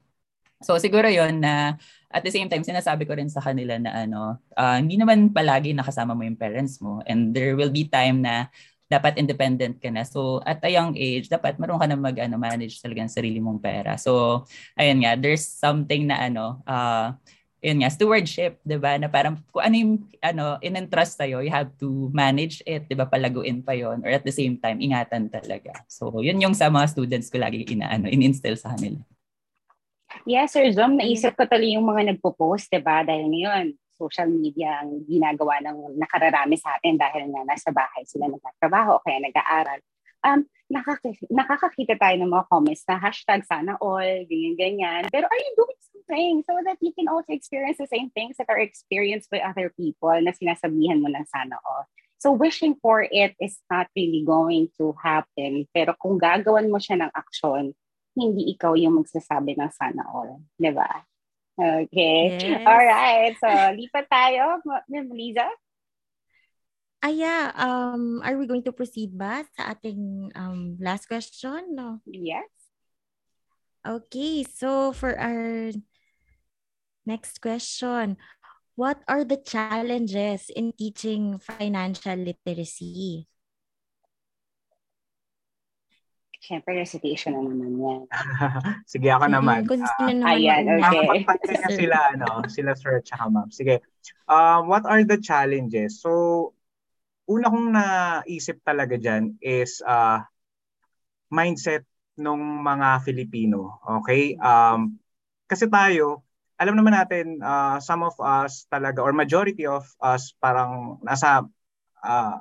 [SPEAKER 8] So siguro yon na at the same time sinasabi ko rin sa kanila na ano, uh, hindi naman palagi nakasama mo yung parents mo and there will be time na dapat independent ka na. So at a young age, dapat marunong ka na mag ano, manage talaga ang sarili mong pera. So ayun nga, there's something na ano, uh, yun nga, stewardship, di ba? Na parang kung ano yung ano, in-entrust sa'yo, you have to manage it, di ba? Palaguin pa yon Or at the same time, ingatan talaga. So, yun yung sa mga students ko lagi inaano, in-instill sa kanila.
[SPEAKER 4] Yes, Sir Zom, naisip ko tuloy yung mga nagpo-post, diba? Dahil ngayon, social media ang ginagawa ng nakararami sa atin dahil nga nasa bahay sila nagtatrabaho kaya nag-aaral. Um, nakak- nakakakita tayo ng mga comments na hashtag sana all, ganyan-ganyan. Pero are you doing something so that you can also experience the same things that are experienced by other people na sinasabihan mo ng sana all? So wishing for it is not really going to happen. Pero kung gagawan mo siya ng action, hindi ikaw yung magsasabi ng sana all. Di ba? Okay. Yes. All right. So, lipat tayo. Liza.
[SPEAKER 5] Aya, um, are we going to proceed ba sa ating um, last question? No?
[SPEAKER 4] Yes.
[SPEAKER 5] Okay, so for our next question, what are the challenges in teaching financial literacy?
[SPEAKER 4] Siyempre, recitation na naman yan.
[SPEAKER 6] Sige, ako naman.
[SPEAKER 5] Mm-hmm.
[SPEAKER 6] Uh,
[SPEAKER 5] naman
[SPEAKER 4] ayan, okay.
[SPEAKER 6] Mapagpahinga sila, ano, sila sir at saka ma'am. Sige. Um, what are the challenges? So, una kong naisip talaga dyan is uh, mindset ng mga Filipino. Okay? Um, kasi tayo, alam naman natin, uh, some of us talaga, or majority of us, parang nasa uh,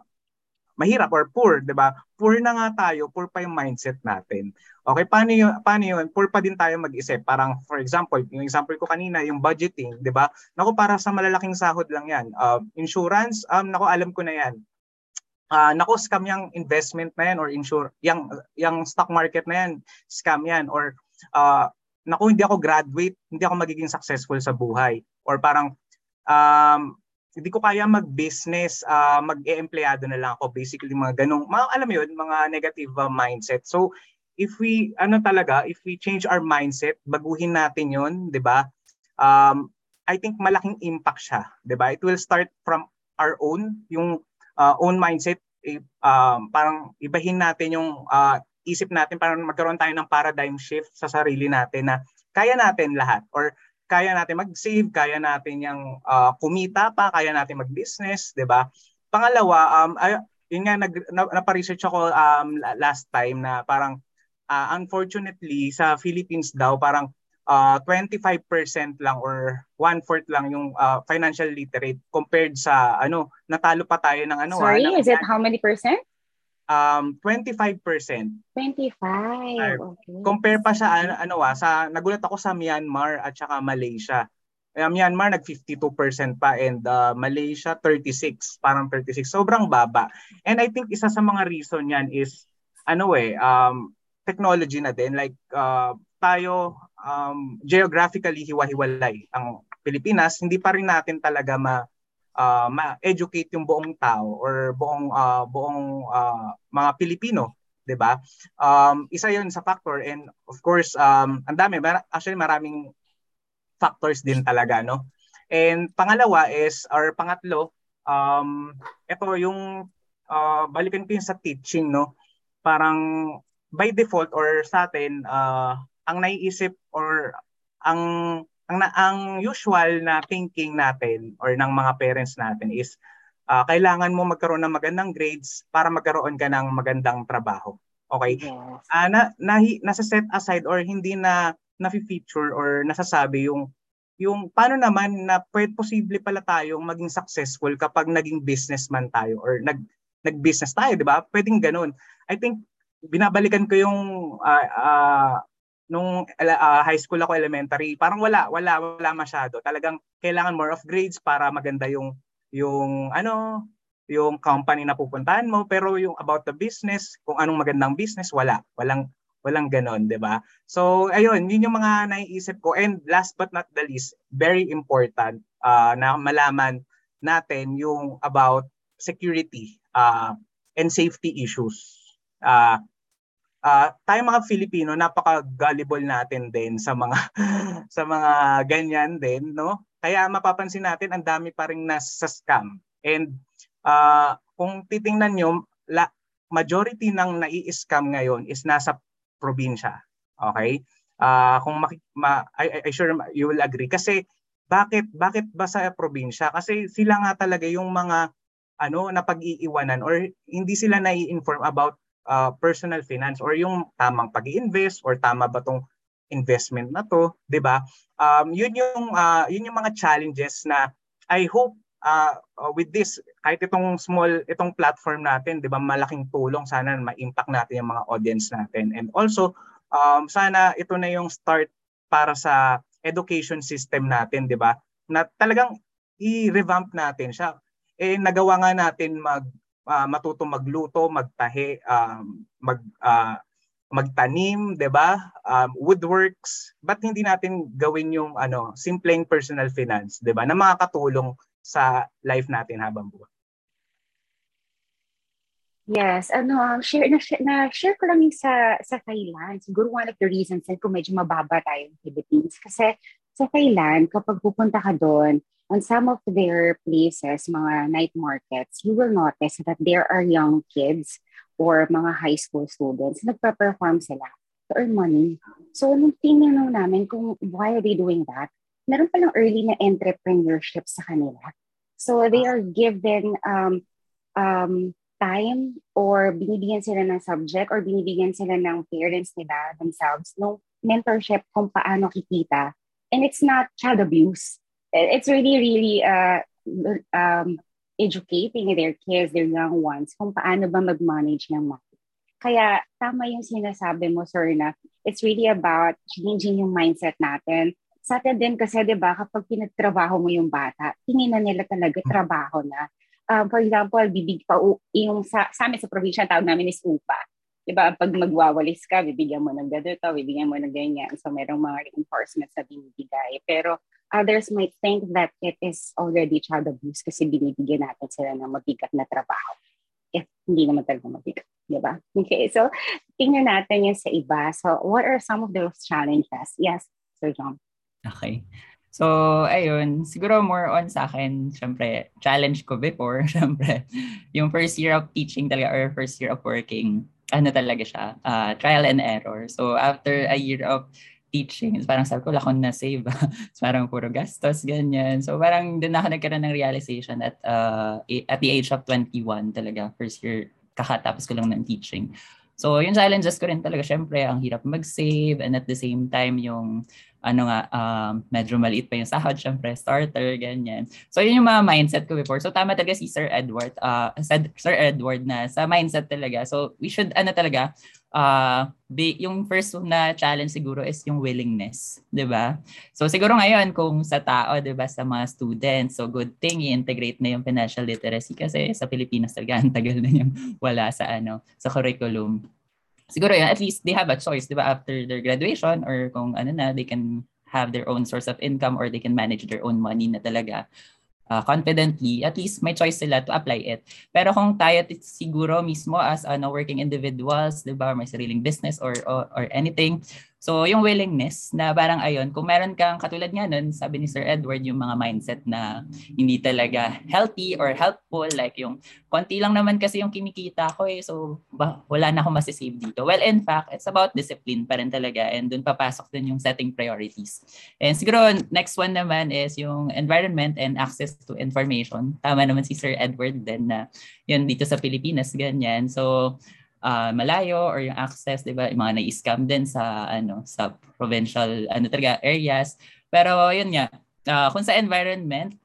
[SPEAKER 6] mahirap or poor, 'di ba? Poor na nga tayo, poor pa yung mindset natin. Okay, paano yun? Paano yun? Poor pa din tayo mag-isip. Parang for example, yung example ko kanina, yung budgeting, 'di ba? Nako para sa malalaking sahod lang 'yan. Uh, insurance, um nako alam ko na 'yan. Uh, nako scam yung investment na yan or insure yung yung stock market na yan scam yan or uh, nako hindi ako graduate hindi ako magiging successful sa buhay or parang um, hindi ko kaya mag-business, uh, mag-e-empleyado na lang ako. Basically, mga ganong, mga, alam mo yun, mga negative uh, mindset. So, if we, ano talaga, if we change our mindset, baguhin natin yun, di ba? Um, I think malaking impact siya, di ba? It will start from our own, yung uh, own mindset, eh, um, parang ibahin natin yung uh, isip natin, parang magkaroon tayo ng paradigm shift sa sarili natin na kaya natin lahat or kaya natin mag-save, kaya natin yung uh, kumita pa, kaya natin mag-business, 'di ba? Pangalawa, um ay, yun nga, nag, na, naparesearch ako um, last time na parang, uh, unfortunately, sa Philippines daw, parang uh, 25% lang or one-fourth lang yung uh, financial literate compared sa, ano, natalo pa tayo ng ano.
[SPEAKER 4] Sorry,
[SPEAKER 6] ah, ng,
[SPEAKER 4] is it how many percent?
[SPEAKER 6] Um, 25%.
[SPEAKER 4] 25, okay.
[SPEAKER 6] Compare pa sa, ano, ano ah, sa, nagulat ako sa Myanmar at saka Malaysia uh, Myanmar nag 52% pa and uh, Malaysia 36, parang 36. Sobrang baba. And I think isa sa mga reason yan is ano eh um technology na din like uh, tayo um, geographically hiwa-hiwalay ang Pilipinas hindi pa rin natin talaga ma uh, ma-educate yung buong tao or buong uh, buong uh, mga Pilipino 'di ba? Um, isa 'yon sa factor and of course um ang dami actually maraming factors din talaga, no? And pangalawa is, or pangatlo, um, ito yung, uh, balikan ko yung sa teaching, no? Parang by default or sa atin, uh, ang naiisip or ang ang ang usual na thinking natin or ng mga parents natin is uh, kailangan mo magkaroon ng magandang grades para magkaroon ka ng magandang trabaho. Okay? Yes. Uh, na, na nasa set aside or hindi na na-feature or nasasabi yung yung paano naman na pwede posible pala tayong maging successful kapag naging businessman tayo or nag nag-business tayo, 'di ba? Pwedeng ganoon. I think binabalikan ko yung uh, uh, nung uh, high school ako elementary, parang wala, wala, wala masyado. Talagang kailangan more of grades para maganda yung yung ano, yung company na pupuntahan mo, pero yung about the business, kung anong magandang business, wala. Walang Walang ganon, di ba? So, ayun, yun yung mga naiisip ko. And last but not the least, very important uh, na malaman natin yung about security uh, and safety issues. Uh, uh, tayo mga Filipino, napaka-gullible natin din sa mga sa mga ganyan din, no? Kaya mapapansin natin ang dami pa ring nasa scam. And uh, kung titingnan nyo, la, majority ng nai-scam ngayon is nasa probinsya. Okay? Uh, kung maki, ma, I, I sure you will agree kasi bakit bakit ba sa probinsya? Kasi sila nga talaga yung mga ano na pag-iiwanan or hindi sila nai-inform about uh, personal finance or yung tamang pag-invest or tama ba tong investment na to, 'di ba? Um yun yung uh, yun yung mga challenges na I hope uh, with this kahit itong small itong platform natin, 'di ba, malaking tulong sana ma-impact natin yung mga audience natin. And also um sana ito na yung start para sa education system natin, 'di ba? Na talagang i-revamp natin siya. Eh nagawa nga natin mag uh, matuto magluto, magtahi, um, mag uh, magtanim, 'di ba? Um, woodworks. But hindi natin gawin yung ano, simpleng personal finance, 'di ba? Na makakatulong sa life natin habang buhay.
[SPEAKER 4] Yes, ano, um, share, na, na share ko lang yung sa, sa Thailand. Siguro one of the reasons na kung medyo mababa tayo ng Philippines. Kasi sa Thailand, kapag pupunta ka doon, on some of their places, mga night markets, you will notice that there are young kids or mga high school students, nagpa-perform sila to earn money. So, nung tingnan namin kung why are they doing that, meron palang early na entrepreneurship sa kanila. So, they are given um, um, time or binibigyan sila ng subject or binibigyan sila ng parents nila themselves no mentorship kung paano kikita. And it's not child abuse. It's really, really uh, um, educating their kids, their young ones, kung paano ba mag-manage ng money. Kaya tama yung sinasabi mo, sir, na it's really about changing yung mindset natin. Sa atin din kasi, di ba, kapag pinagtrabaho mo yung bata, tingin na nila talaga trabaho na um, for example, bibig pa, yung sa, sa amin sa probinsya, tawag namin is upa. Diba, pag magwawalis ka, bibigyan mo ng ganito, bibigyan mo ng ganyan. So, merong mga reinforcements na binibigay. Pero others might think that it is already child abuse kasi binibigyan natin sila ng mabigat na trabaho. If hindi naman talaga mabigat. Diba? Okay, so tingnan natin yung sa iba. So, what are some of those challenges? Yes, Sir John.
[SPEAKER 8] Okay. So, ayun, siguro more on sa akin, syempre, challenge ko before, syempre, yung first year of teaching talaga or first year of working, ano talaga siya, uh, trial and error. So, after a year of teaching. Parang sabi ko, wala akong na-save. parang puro gastos, ganyan. So parang doon ako nagkaroon ng realization at uh, at the age of 21 talaga, first year, kakatapos ko lang ng teaching. So yung challenges ko rin talaga, syempre, ang hirap mag-save and at the same time yung ano nga, um, medyo maliit pa yung sahod, syempre, starter, ganyan. So, yun yung mga mindset ko before. So, tama talaga si Sir Edward, uh, Sir Edward na sa mindset talaga. So, we should, ano talaga, uh, be, yung first na challenge siguro is yung willingness, di ba? So, siguro ngayon, kung sa tao, di ba, sa mga students, so good thing i-integrate na yung financial literacy kasi sa Pilipinas talaga, ang tagal na yung wala sa, ano, sa curriculum siguro yun, at least they have a choice, di ba, after their graduation or kung ano na, they can have their own source of income or they can manage their own money na talaga uh, confidently, at least may choice sila to apply it. Pero kung tayo siguro mismo as ano, working individuals, di ba, may sariling business or, or, or anything, So, yung willingness na parang ayun, kung meron kang katulad nga nun, sabi ni Sir Edward, yung mga mindset na hindi talaga healthy or helpful, like yung konti lang naman kasi yung kinikita ko eh, so ba, wala na akong masisave dito. Well, in fact, it's about discipline pa rin talaga and dun papasok din yung setting priorities. And siguro, next one naman is yung environment and access to information. Tama naman si Sir Edward din na yun dito sa Pilipinas, ganyan. So, uh, malayo or yung access, 'di ba? Yung mga na-scam din sa ano sa provincial ano talaga areas. Pero yun nga, uh, kung sa environment,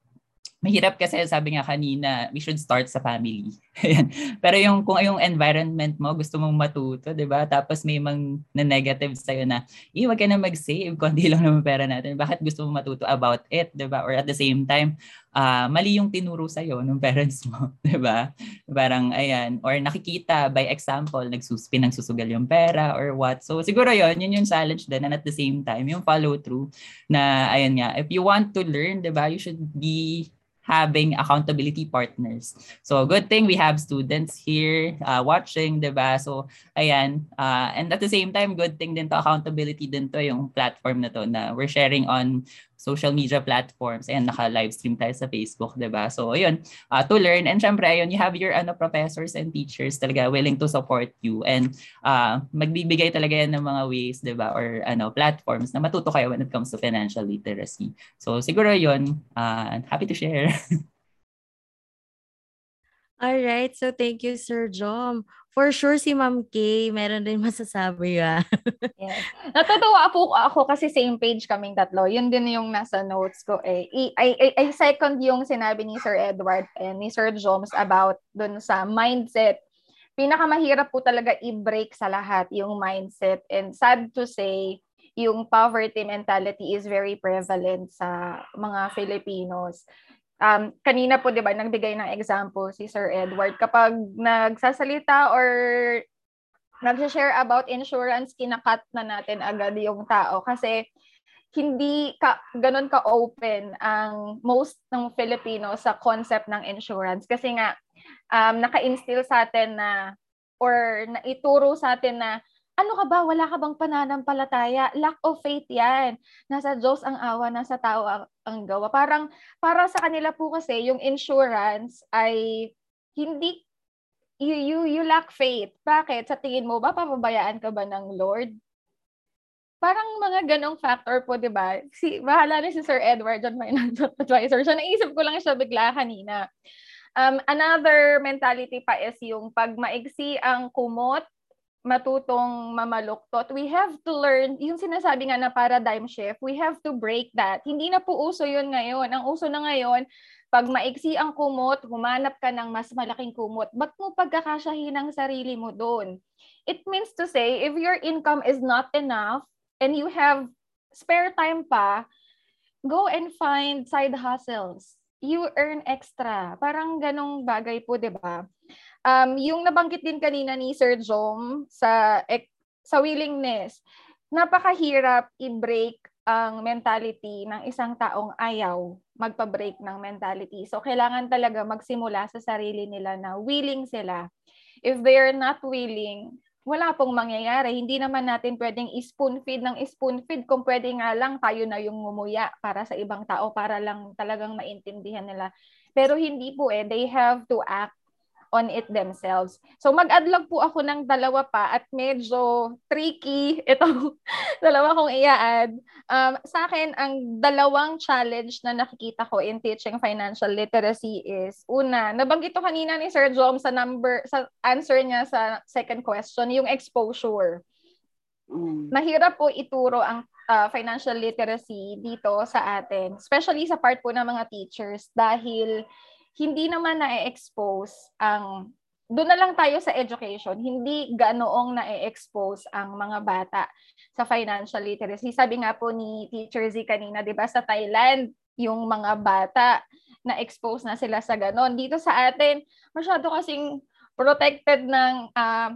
[SPEAKER 8] mahirap kasi sabi nga kanina, we should start sa family. Pero yung kung yung environment mo, gusto mong matuto, 'di ba? Tapos may mang na negative sa na, "Eh, ka na mag-save, kundi lang naman pera natin." Bakit gusto mong matuto about it, 'di ba? Or at the same time, uh, mali yung tinuro sa iyo ng parents mo, 'di ba? Parang ayan, or nakikita by example, nagsuspin ng susugal yung pera or what. So siguro 'yon, yun yung challenge din and at the same time, yung follow through na ayan nga, if you want to learn, 'di ba? You should be having accountability partners. So good thing we have students here uh, watching, 'di ba? So ayan, uh, and at the same time good thing din to accountability din to yung platform na to na we're sharing on social media platforms. and naka-live stream tayo sa Facebook, di ba? So, ayun, uh, to learn. And syempre, ayun, you have your ano, professors and teachers talaga willing to support you. And uh, magbibigay talaga yan ng mga ways, di ba? Or ano, platforms na matuto kayo when it comes to financial literacy. So, siguro yun. Uh, happy to share.
[SPEAKER 5] All right. So, thank you, Sir Jom. For sure, si Ma'am Kay, meron din masasabi ya.
[SPEAKER 7] yes. Natutuwa po ako kasi same page kaming tatlo. Yun din yung nasa notes ko eh. I, I, I second yung sinabi ni Sir Edward and ni Sir Joms about dun sa mindset. Pinakamahirap po talaga i-break sa lahat yung mindset. And sad to say, yung poverty mentality is very prevalent sa mga Filipinos um, kanina po, di ba, nagbigay ng example si Sir Edward. Kapag nagsasalita or nag-share about insurance, kinakat na natin agad yung tao. Kasi hindi ka, ganun ka-open ang most ng Filipino sa concept ng insurance. Kasi nga, um, naka-instill sa atin na or naituro sa atin na ano ka ba? Wala ka bang pananampalataya? Lack of faith yan. Nasa Diyos ang awa, nasa tao ang, ang gawa. Parang, para sa kanila po kasi, yung insurance ay hindi, you, you, you lack faith. Bakit? Sa tingin mo ba, papabayaan ka ba ng Lord? Parang mga ganong factor po, di ba? Si, bahala na si Sir Edward on my advisor. So, naisip ko lang siya bigla kanina. Um, another mentality pa is yung pag maigsi ang kumot, matutong mamaluktot, we have to learn, yung sinasabi nga na paradigm shift, we have to break that. Hindi na po uso yun ngayon. Ang uso na ngayon, pag maiksi ang kumot, humanap ka ng mas malaking kumot. Ba't mo pagkakasyahin ang sarili mo doon? It means to say, if your income is not enough and you have spare time pa, go and find side hustles. You earn extra. Parang ganong bagay po, di ba? Um, yung nabanggit din kanina ni Sir Jom sa sa willingness, napakahirap i-break ang mentality ng isang taong ayaw magpa-break ng mentality. So, kailangan talaga magsimula sa sarili nila na willing sila. If they are not willing, wala pong mangyayari. Hindi naman natin pwedeng spoon feed ng spoon feed kung pwede nga lang tayo na yung ngumuya para sa ibang tao para lang talagang maintindihan nila. Pero hindi po eh. They have to act on it themselves. So mag-adlog po ako ng dalawa pa at medyo tricky ito dalawa kong i-add. Um, sa akin, ang dalawang challenge na nakikita ko in teaching financial literacy is, una, nabanggit ko kanina ni Sir Jom sa number, sa answer niya sa second question, yung exposure. Mm. Mahirap po ituro ang uh, financial literacy dito sa atin, especially sa part po ng mga teachers dahil hindi naman na-expose ang doon na lang tayo sa education, hindi ganoong na-expose ang mga bata sa financial literacy. Sabi nga po ni Teacher Z kanina, 'di ba, sa Thailand, yung mga bata na-expose na sila sa ganon. Dito sa atin, masyado kasing protected ng uh,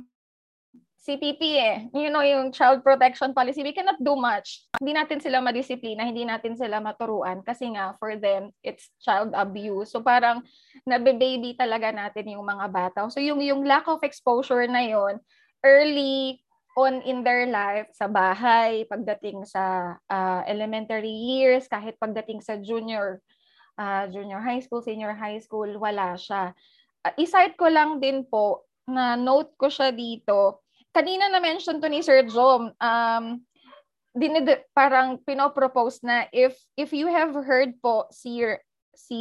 [SPEAKER 7] CPP eh. You know, yung child protection policy, we cannot do much. Hindi natin sila madisiplina, hindi natin sila maturuan kasi nga for them, it's child abuse. So parang nabe-baby talaga natin yung mga bata. So yung, yung lack of exposure na yon early on in their life, sa bahay, pagdating sa uh, elementary years, kahit pagdating sa junior, uh, junior high school, senior high school, wala siya. Uh, isite ko lang din po, na note ko siya dito, kanina na-mention to ni Sir Jom, um, dinid, parang pinopropose na if if you have heard po si si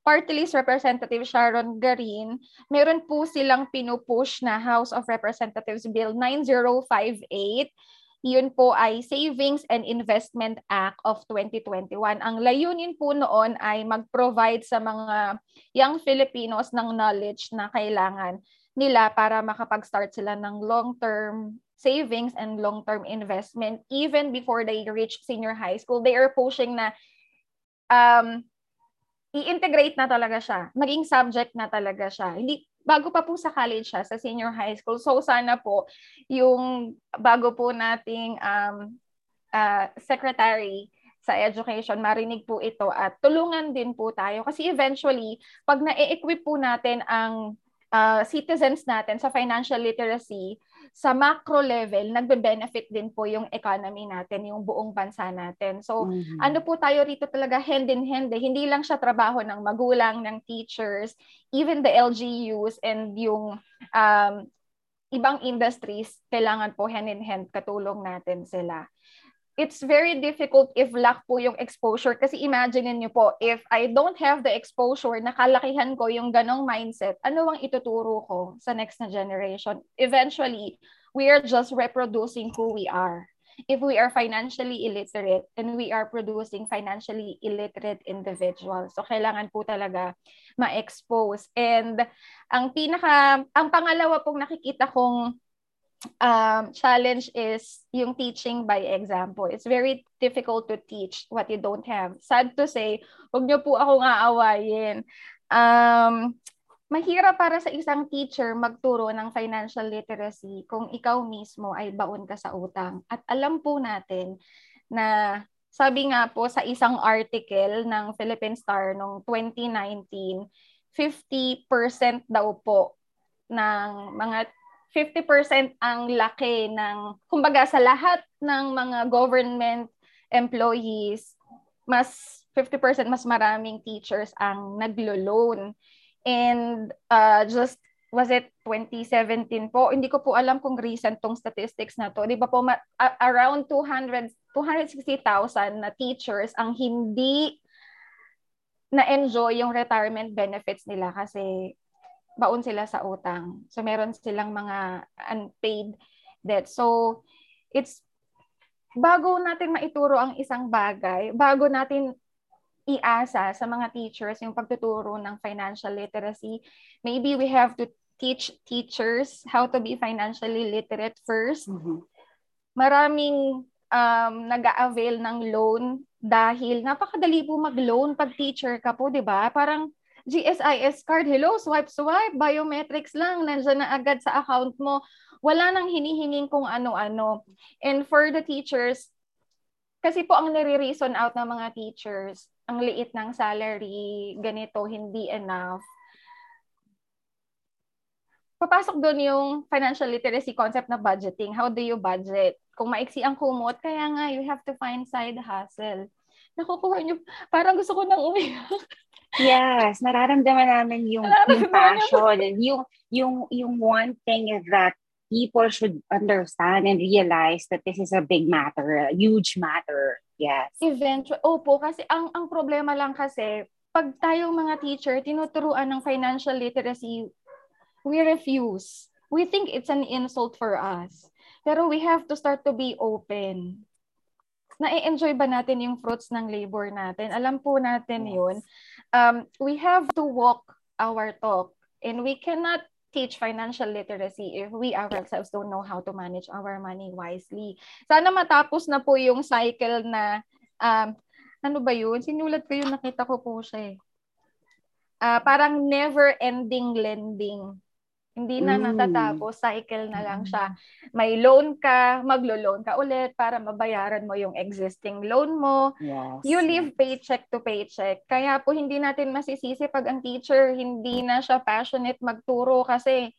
[SPEAKER 7] party list representative Sharon Garin, meron po silang pinupush na House of Representatives Bill 9058. Yun po ay Savings and Investment Act of 2021. Ang layunin po noon ay mag-provide sa mga young Filipinos ng knowledge na kailangan nila para makapag-start sila ng long-term savings and long-term investment even before they reach senior high school. They are pushing na um, i-integrate na talaga siya. Maging subject na talaga siya. Hindi bago pa po sa college siya, sa senior high school. So sana po yung bago po nating um, uh, secretary sa education, marinig po ito at tulungan din po tayo. Kasi eventually, pag na-equip po natin ang uh, citizens natin sa financial literacy, sa macro level, nagbe-benefit din po yung economy natin, yung buong bansa natin. So, mm-hmm. ano po tayo rito talaga hand in hand, eh. hindi lang siya trabaho ng magulang, ng teachers, even the LGUs and yung um, ibang industries, kailangan po hand in hand katulong natin sila it's very difficult if lack po yung exposure. Kasi imagine niyo po, if I don't have the exposure, nakalakihan ko yung ganong mindset, ano ang ituturo ko sa next na generation? Eventually, we are just reproducing who we are. If we are financially illiterate and we are producing financially illiterate individuals. So, kailangan po talaga ma-expose. And ang pinaka, ang pangalawa pong nakikita kong um, challenge is yung teaching by example. It's very difficult to teach what you don't have. Sad to say, huwag niyo po akong aawayin. Um, mahirap para sa isang teacher magturo ng financial literacy kung ikaw mismo ay baon ka sa utang. At alam po natin na sabi nga po sa isang article ng Philippine Star noong 2019, 50% daw po ng mga 50% ang laki ng, kumbaga sa lahat ng mga government employees, mas 50% mas maraming teachers ang naglo-loan. And uh, just, was it 2017 po? Hindi ko po alam kung recent tong statistics na to. Di ba po, ma- around 200, 260,000 na teachers ang hindi na-enjoy yung retirement benefits nila kasi baon sila sa utang. So meron silang mga unpaid debt. So it's bago natin maituro ang isang bagay, bago natin iasa sa mga teachers yung pagtuturo ng financial literacy, maybe we have to teach teachers how to be financially literate first. Mm-hmm. Maraming um, nag-avail ng loan dahil napakadali po mag-loan pag teacher ka po, 'di ba? Parang GSIS card, hello, swipe, swipe, biometrics lang, nandiyan na agad sa account mo. Wala nang hinihinging kung ano-ano. And for the teachers, kasi po ang nire-reason out ng mga teachers, ang liit ng salary, ganito, hindi enough. Papasok doon yung financial literacy concept na budgeting. How do you budget? Kung maiksi ang kumot, kaya nga, you have to find side hustle. Nakukuha niyo, parang gusto ko nang umiyak.
[SPEAKER 4] yes, nararamdaman namin yung, yung passion, yung, yung, yung one thing is that people should understand and realize that this is a big matter, a huge matter. Yes.
[SPEAKER 7] Eventually, opo, kasi ang, ang problema lang kasi, pag tayong mga teacher, tinuturuan ng financial literacy, we refuse. We think it's an insult for us. Pero we have to start to be open. Na-enjoy ba natin yung fruits ng labor natin? Alam po natin yes. yun. Um, we have to walk our talk. And we cannot teach financial literacy if we ourselves don't know how to manage our money wisely. Sana matapos na po yung cycle na, um, ano ba yun? Sinulat ko yun, nakita ko po siya eh. Uh, parang never-ending lending. Hindi na mm. natatapos, cycle na lang siya. May loan ka, maglo-loan ka ulit para mabayaran mo yung existing loan mo.
[SPEAKER 4] Yes.
[SPEAKER 7] You live paycheck to paycheck. Kaya po hindi natin masisisi pag ang teacher hindi na siya passionate magturo kasi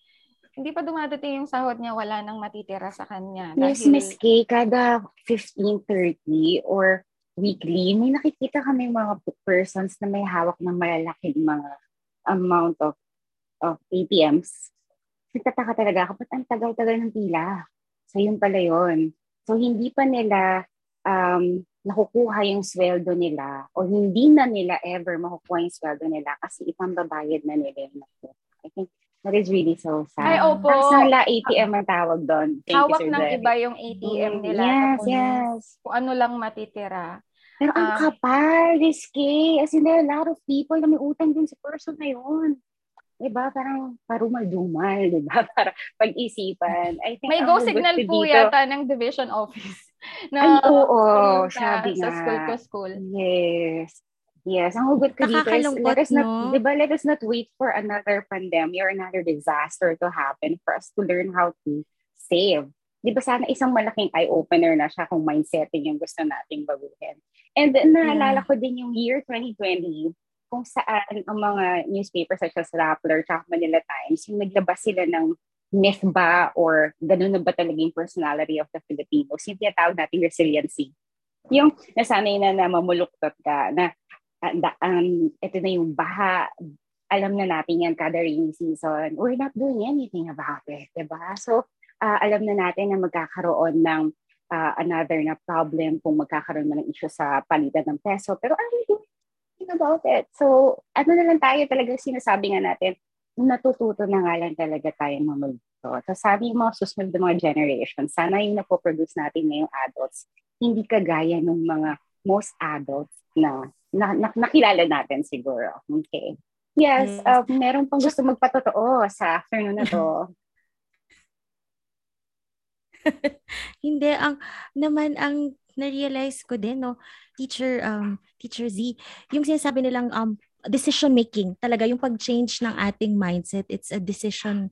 [SPEAKER 7] hindi pa dumadating yung sahod niya, wala nang matitira sa kanya.
[SPEAKER 4] Yes, dahil... Miss Kay, kada 15.30 or weekly, may nakikita kami mga persons na may hawak ng malalaking mga amount of of ATMs nagtataka talaga ako, ba't ang tagal-tagal ng pila? So, yun pala yun. So, hindi pa nila um, nakukuha yung sweldo nila o hindi na nila ever makukuha yung sweldo nila kasi ipambabayad na nila yung I think that is really so sad.
[SPEAKER 7] Ay, opo.
[SPEAKER 4] Personal ATM ang tawag doon.
[SPEAKER 7] Thank Hawak you, ng Jerry. iba yung ATM mm, nila.
[SPEAKER 4] Yes, yes.
[SPEAKER 7] Kung ano lang matitira.
[SPEAKER 4] Pero ang um, kapal, risky. As in, there are a lot of people na may utang din sa person na yun. Diba? Parang parumal-dumal, diba? Para pag-isipan. I think
[SPEAKER 7] May go signal po dito, yata ng division office.
[SPEAKER 4] Na, Ay, oo, sabi
[SPEAKER 7] sa nga. school to school.
[SPEAKER 4] Yes. Yes, ang hugot ko dito is let us not, no? di ba, let us not wait for another pandemic or another disaster to happen for us to learn how to save. Di ba sana isang malaking eye-opener na siya kung mindsetting yung gusto nating baguhin. And naalala yeah. ko din yung year 2020, kung saan ang mga newspapers such as Rappler at Manila Times, yung naglabas sila ng myth ba or ganun na ba talaga yung personality of the Filipinos, yung tinatawag natin resiliency. Yung nasanay na na mamuluktot ka, na um, ito na yung baha, alam na natin yan kada rainy season, we're not doing anything about it, diba? So, uh, alam na natin na magkakaroon ng uh, another na problem kung magkakaroon man ng issue sa palitan ng peso. Pero are about it. So, ano na lang tayo talaga sinasabi nga natin, natututo na nga lang talaga tayo mamulto. So, sabi mga susunod na mga generation, sana yung napoproduce natin ngayong adults, hindi kagaya ng mga most adults na, na, na nakilala natin siguro. Okay. Yes, mm. uh, meron pang gusto magpatotoo sa afternoon na to.
[SPEAKER 5] hindi ang naman ang na-realize ko din no? Teacher um teacher Z yung sinasabi nilang um decision making talaga yung pag-change ng ating mindset it's a decision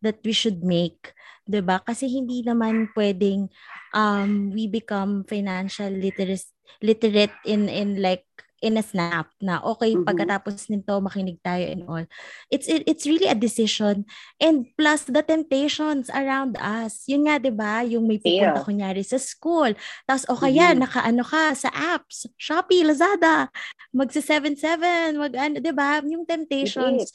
[SPEAKER 5] that we should make 'di ba? Kasi hindi naman pwedeng um we become financial literate literate in in like in a snap na okay mm-hmm. pagkatapos nito makinig tayo and all. It's it, it's really a decision. And plus the temptations around us. Yun nga 'di ba? Yung may pupunta yeah. kunyari sa school. Tapos o kaya mm-hmm. nakaano ka sa apps. Shopee Lazada. Magsa 77 mag ano 'di ba? Yung temptations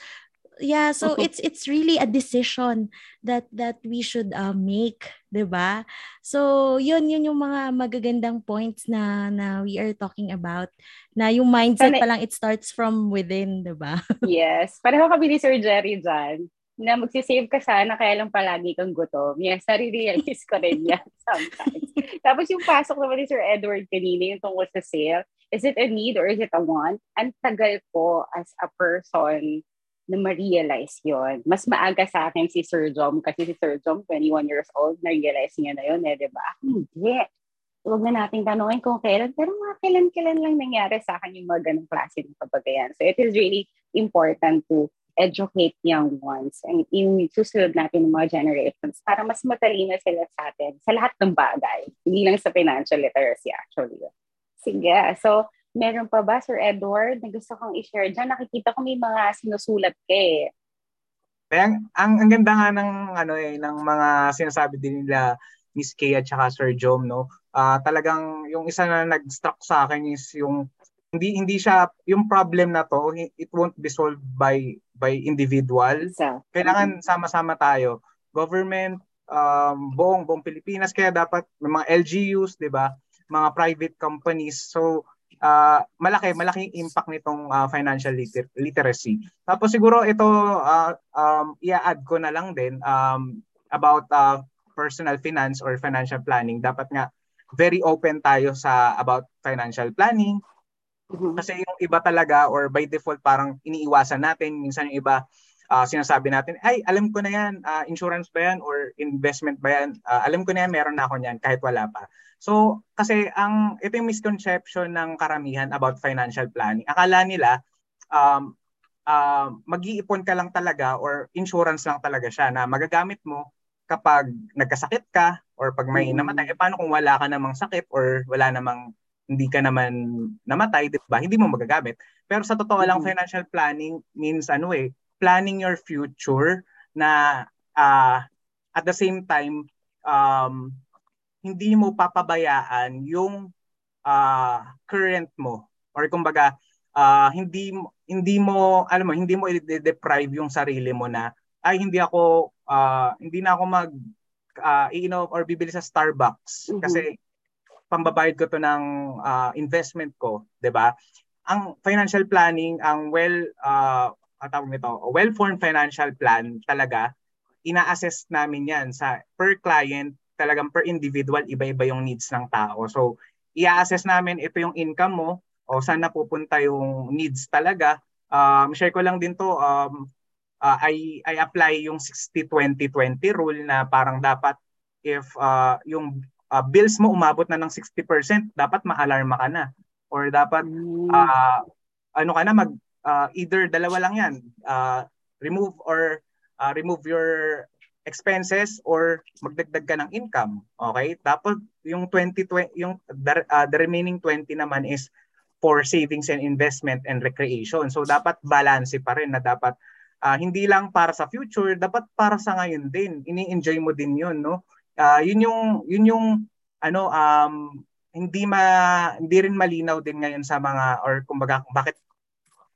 [SPEAKER 5] yeah so it's it's really a decision that that we should uh, make 'di ba so yun yun yung mga magagandang points na na we are talking about na yung mindset pa lang it starts from within 'di ba
[SPEAKER 4] yes pareho kami ni Sir Jerry dyan na magsisave ka sana kaya lang palagi kang gutom. Yes, nare-realize ko rin yan sometimes. Tapos yung pasok naman ni Sir Edward kanina, yung tungkol sa sale, is it a need or is it a want? Ang tagal ko as a person na ma-realize yun. Mas maaga sa akin si Sir Jom kasi si Sir Jom, 21 years old, na-realize niya na yun eh, di ba? Hindi. Huwag na nating tanongin kung kailan, pero mga kailan-kailan lang nangyari sa akin yung mga ganong klase ng kabagayan. So it is really important to educate young ones and yung susunod natin ng mga generations para mas matalino sila sa atin sa lahat ng bagay. Hindi lang sa financial literacy actually. Sige. So, Meron pa ba, Sir Edward, na gusto kong i-share dyan? Nakikita ko may mga sinusulat ka eh.
[SPEAKER 6] Kaya ang, ang ganda nga ng, ano eh, ng mga sinasabi din nila Miss Kay at saka Sir Jom, no? Uh, talagang yung isa na nag-struck sa akin is yung hindi hindi siya yung problem na to, it won't be solved by by individual.
[SPEAKER 4] So,
[SPEAKER 6] Kailangan sama-sama tayo. Government, um, buong buong Pilipinas kaya dapat may mga LGUs, 'di ba? Mga private companies. So uh, malaki malaking impact nitong uh, financial liter- literacy. Tapos siguro ito uh, um i-add ko na lang din um about uh, personal finance or financial planning. Dapat nga very open tayo sa about financial planning.
[SPEAKER 4] mhm.
[SPEAKER 6] Kasi yung iba talaga or by default parang iniiwasan natin. Minsan yung iba ah, sinasabi natin, ay alam ko na yan, ah, insurance ba yan or investment ba yan? Ah, alam ko na yan, meron na ako niyan kahit wala pa. So kasi ang ito yung misconception ng karamihan about financial planning. Akala nila um, uh, mag-iipon ka lang talaga or insurance lang talaga siya na magagamit mo kapag nagkasakit ka or pag may
[SPEAKER 4] Mm.
[SPEAKER 6] namatay. Eh paano kung wala ka namang sakit or wala namang hindi ka naman namatay, 'di ba? Hindi mo magagamit. Pero sa totoo lang
[SPEAKER 4] Mhm.
[SPEAKER 6] financial planning means ano eh, planning your future na ah, at the same time um, hindi mo papabayaan yung ah, current mo or kumbaga ah, hindi hindi mo alam mo hindi mo i-deprive yung sarili mo na ay hindi ako ah, hindi na ako mag ah, iinom or bibili sa Starbucks
[SPEAKER 4] Mhm.
[SPEAKER 6] kasi pambabayad ko to ng ah, investment ko, 'di ba? Ang financial planning, ang well uh, tawag nito, well-formed financial plan talaga ina-assess namin 'yan sa per client, talagang per individual iba-iba yung needs ng tao. So, i-assess namin ito yung income mo o saan napupunta yung needs talaga. Um, share ko lang din to um, uh, I I apply yung 60-20-20 rule na parang dapat if uh, yung uh, bills mo umabot na ng 60%, dapat ma-alarma ka na. Or dapat uh, ano ka na mag uh, either dalawa lang 'yan. Uh, remove or uh, remove your expenses or magdagdag ka ng income. Okay? Tapos yung 20, 20 yung the, uh, the remaining 20 naman is for savings and investment and recreation. So dapat balance pa rin na dapat ah, hindi lang para sa future, dapat para sa ngayon din. Ini-enjoy mo din 'yun, no? Ah, yun yung yun yung ano um hindi ma hindi rin malinaw din ngayon sa mga or kumbaga bakit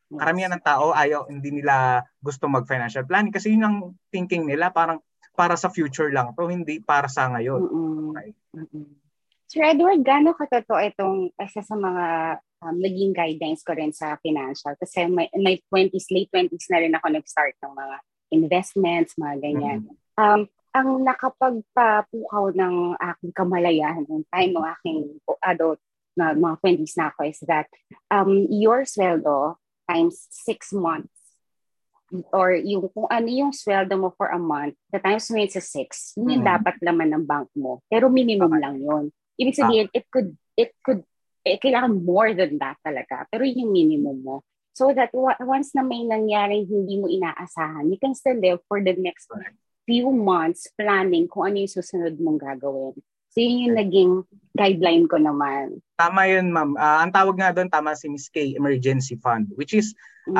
[SPEAKER 6] karamihan ng tao ayaw hindi nila gusto mag financial planning kasi yun ang thinking nila parang para sa future lang to hindi para sa ngayon.
[SPEAKER 4] Mm-mm.
[SPEAKER 6] Okay.
[SPEAKER 4] Mm-mm. Sir Edward, gaano katotoo itong isa sa mga um, naging guidelines ko rin sa financial? Kasi may, may 20s, late 20s na rin ako nag-start ng mga investments, mga ganyan. Um, ang nakapagpapukaw ng aking kamalayan ng time ng aking adult na mga 20s na ako is that um, your sweldo times 6 months or yung kung ano yung sweldo mo for a month, the times mo yun sa 6, yun yung
[SPEAKER 6] Mhm.
[SPEAKER 4] dapat laman ng bank mo. Pero minimum
[SPEAKER 6] Okay.
[SPEAKER 4] lang yun. Ibig sabihin, it could, it could, eh, kailangan more than that talaga. Pero yun yung minimum mo. So that once na may nangyaring hindi mo inaasahan, you can still live for the next
[SPEAKER 6] Correct.
[SPEAKER 4] few months planning kung ano yung susunod mong gagawin. So yun yung naging guideline ko naman.
[SPEAKER 6] Tama yun, ma'am. Ah, ang tawag nga doon tama si Miss K, emergency fund, which is
[SPEAKER 4] Mm.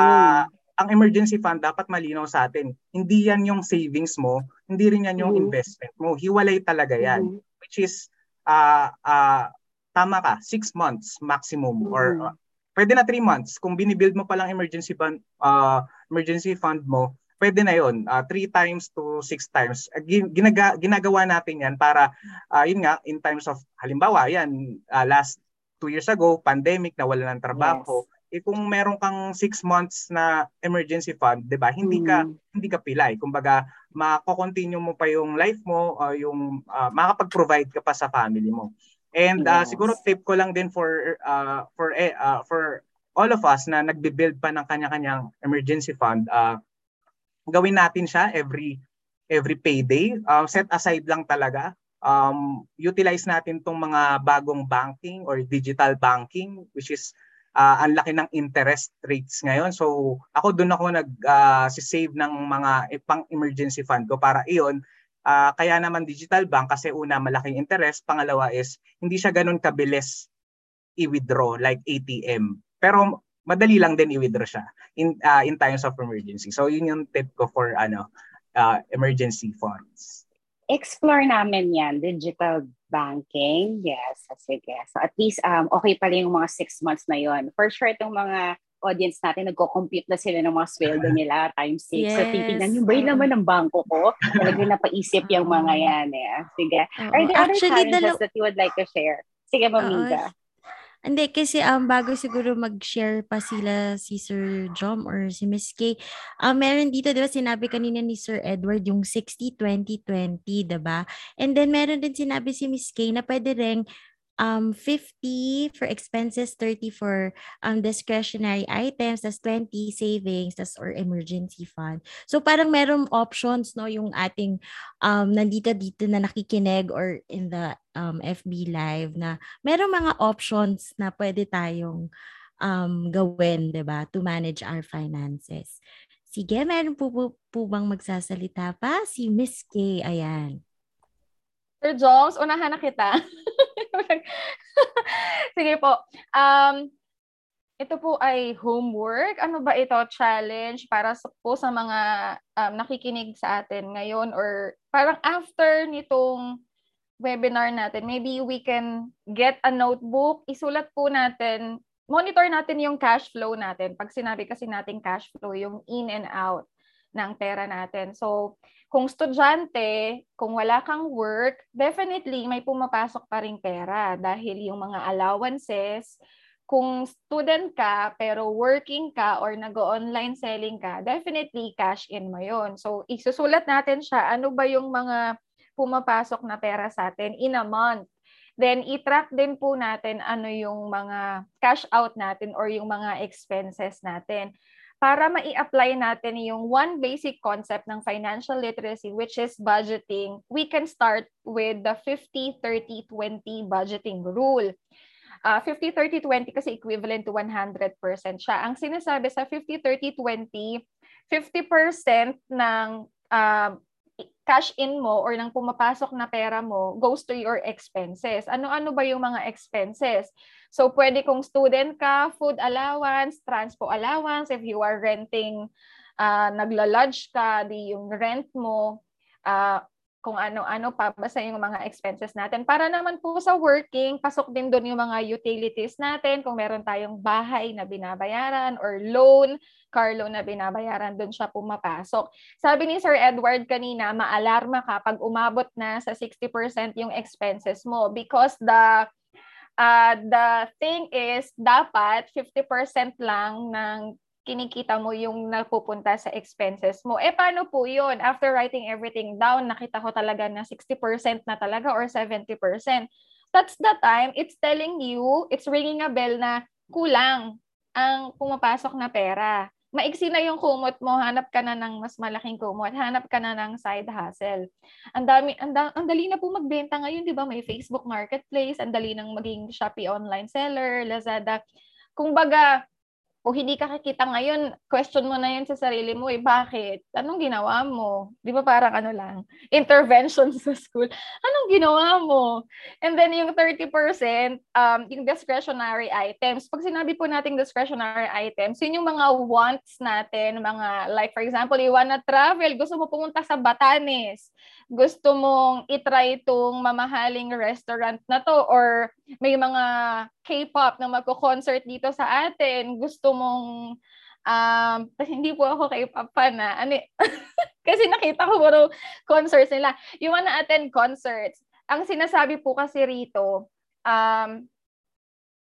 [SPEAKER 6] Ang emergency fund dapat malinaw sa atin. Hindi yan yung savings mo, hindi rin yan yung
[SPEAKER 4] Mhm.
[SPEAKER 6] investment mo. Hiwalay talaga yan.
[SPEAKER 4] Mhm.
[SPEAKER 6] Which is ah ah, tama ka, six months maximum or
[SPEAKER 4] Mhm.
[SPEAKER 6] ah, pwede na three months. Kung binibuild mo pa lang emergency fund, ah, emergency fund mo, pwede na yon uh, three times to six times. Uh, gin- ginaga, ginagawa natin yan para, ah, yun nga, in times of, halimbawa, yan, ah, last two years ago, pandemic, nawala ng trabaho. Eh kung meron kang six months na emergency fund, 'di ba? Hindi ka
[SPEAKER 4] Mhm.
[SPEAKER 6] hindi ka pilay. Kumbaga, mako-continue mo pa yung life mo, uh, yung uh, makapag-provide ka pa sa family mo. And uh,
[SPEAKER 4] Yes.
[SPEAKER 6] siguro tip ko lang din for uh, for uh, for all of us na nagbi-build pa ng kanya-kanyang emergency fund, uh, gawin natin siya every every payday. Uh, set aside lang talaga. Um, utilize natin tong mga bagong banking or digital banking which is uh, ang laki ng interest rates ngayon. So ako doon ako nag uh, save ng mga eh, pang emergency fund ko para iyon Ah, kaya naman digital bank kasi una malaking interest, pangalawa is hindi siya ganun kabilis i-withdraw like ATM. Pero madali lang din i-withdraw siya in ah, in times of emergency. So yun yung tip ko for ano ah, emergency funds.
[SPEAKER 4] explore namin yan, digital Banking, yes. Sige. So at least um, okay pala yung mga six months na yon. For sure, itong mga audience natin, nagko-compute na sila ng mga sweldo nila times 6. Yes. So, titignan yung bay naman ng bangko ko. Talagang napaisip yung mga yan. Eh. Sige. Uh, Are there Actually, other challenges dalo- that you would like to share? Sige, Mamiga. Uh,
[SPEAKER 5] hindi, kasi um, bago siguro mag-share pa sila si Sir Jom or si Miss K, um, meron dito, di ba, sinabi kanina ni Sir Edward yung 60-20-20, di ba? And then meron din sinabi si Miss K na pwede rin um, 50 for expenses, 30 for um, discretionary items, tas 20 savings, tas or emergency fund. So parang merong options no yung ating um, nandito dito na nakikinig or in the um, FB live na merong mga options na pwede tayong um, gawin, 'di ba, to manage our finances. Sige, meron po, po, po bang magsasalita pa? Si Miss K, ayan.
[SPEAKER 7] Sir Jones, unahan na kita. Sige po. Um, ito po ay homework. Ano ba ito? Challenge para sa, po sa mga um, nakikinig sa atin ngayon or parang after nitong webinar natin, maybe we can get a notebook, isulat po natin, monitor natin yung cash flow natin. Pag sinabi kasi natin cash flow, yung in and out ng pera natin. So, kung estudyante, kung wala kang work, definitely may pumapasok pa rin pera dahil yung mga allowances, kung student ka pero working ka or nag-online selling ka, definitely cash in mo yon. So, isusulat natin siya, ano ba yung mga pumapasok na pera sa atin in a month. Then, i-track din po natin ano yung mga cash out natin or yung mga expenses natin para mai-apply natin yung one basic concept ng financial literacy which is budgeting, we can start with the 50-30-20 budgeting rule. Uh, 50-30-20 kasi equivalent to 100% siya. Ang sinasabi sa 50-30-20, 50% ng uh, cash in mo or nang pumapasok na pera mo goes to your expenses. Ano-ano ba yung mga expenses? So, pwede kung student ka, food allowance, transpo allowance, if you are renting, uh, nagla-lodge ka, di yung rent mo, uh, kung ano-ano pa, basta yung mga expenses natin. Para naman po sa working, pasok din doon yung mga utilities natin. Kung meron tayong bahay na binabayaran or loan, car loan na binabayaran, doon siya pumapasok. Sabi ni Sir Edward kanina, maalarma ka pag umabot na sa 60% yung expenses mo because the uh, the thing is, dapat 50% lang ng kinikita mo yung napupunta sa expenses mo. Eh, paano po yun? After writing everything down, nakita ko talaga na 60% na talaga or 70%. That's the time, it's telling you, it's ringing a bell na kulang ang pumapasok na pera maiksi na yung kumot mo, hanap ka na ng mas malaking kumot, hanap ka na ng side hustle. Ang dami ang, da, ang dali na po magbenta ngayon, 'di ba? May Facebook Marketplace, ang dali nang maging Shopee online seller, Lazada. Kung baga, kung hindi ka kikita ngayon, question mo na yun sa sarili mo, eh, bakit? Anong ginawa mo? Di ba parang ano lang, intervention sa school. Anong ginawa mo? And then yung 30%, um, yung discretionary items. Pag sinabi po nating discretionary items, yun yung mga wants natin, mga, like for example, you wanna travel, gusto mo pumunta sa Batanes, gusto mong itry itong mamahaling restaurant na to, or may mga K-pop na magko-concert dito sa atin, gusto mong um, hindi po ako K-pop fan na. Ano, kasi nakita ko puro concerts nila. You wanna attend concerts. Ang sinasabi po kasi rito, um,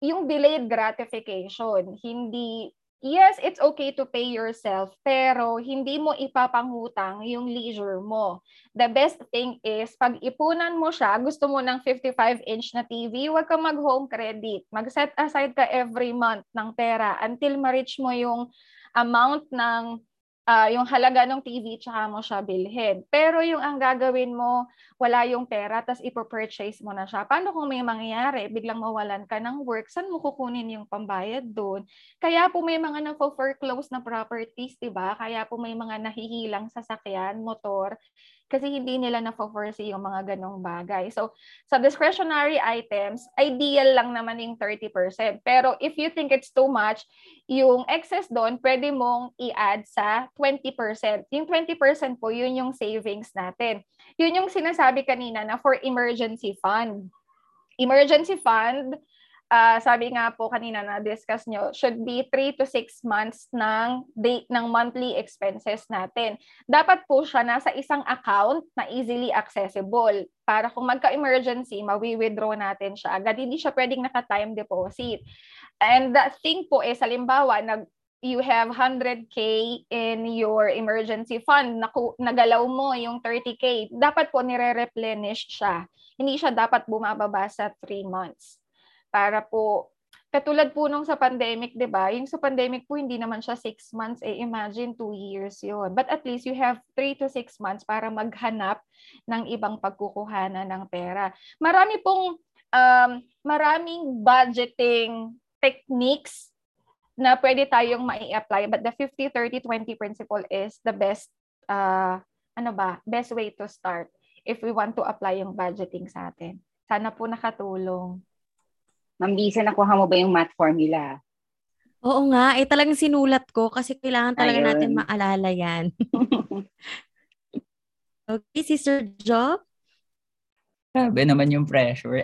[SPEAKER 7] yung delayed gratification, hindi yes, it's okay to pay yourself, pero hindi mo ipapanghutang yung leisure mo. The best thing is, pag ipunan mo siya, gusto mo ng 55-inch na TV, huwag ka mag-home credit. Mag-set aside ka every month ng pera until ma-reach mo yung amount ng uh, yung halaga ng TV tsaka mo siya bilhin. Pero yung ang gagawin mo, wala yung pera, tapos ipo-purchase mo na siya. Paano kung may mangyayari, biglang mawalan ka ng work, saan mo kukunin yung pambayad doon? Kaya po may mga na-foreclose na properties, di ba? Kaya po may mga nahihilang sasakyan, motor. Kasi hindi nila na-foresee yung mga ganong bagay. So, sa discretionary items, ideal lang naman yung 30%. Pero if you think it's too much, yung excess doon, pwede mong i-add sa 20%. Yung 20% po, yun yung savings natin. Yun yung sinasabi kanina na for emergency fund. Emergency fund, uh, sabi nga po kanina na discuss nyo, should be 3 to 6 months ng date ng monthly expenses natin. Dapat po siya nasa isang account na easily accessible para kung magka-emergency, mawi-withdraw natin siya agad. Hindi siya pwedeng naka-time deposit. And that thing po is, halimbawa, nag you have 100k in your emergency fund, naku, nagalaw mo yung 30k, dapat po nire-replenish siya. Hindi siya dapat bumababa sa 3 months para po katulad po nung sa pandemic, 'di ba? Yung sa pandemic po hindi naman siya 6 months, eh imagine 2 years 'yon. But at least you have 3 to 6 months para maghanap ng ibang pagkukuhanan ng pera. Marami pong um, maraming budgeting techniques na pwede tayong mai-apply but the 50 30 20 principle is the best uh, ano ba, best way to start if we want to apply yung budgeting sa atin. Sana po nakatulong.
[SPEAKER 4] Ma'am Lisa, nakuha mo ba yung math formula?
[SPEAKER 5] Oo nga, eh talagang sinulat ko kasi kailangan talaga Ayun. natin maalala yan. okay, Sister Jo?
[SPEAKER 8] Grabe naman yung pressure.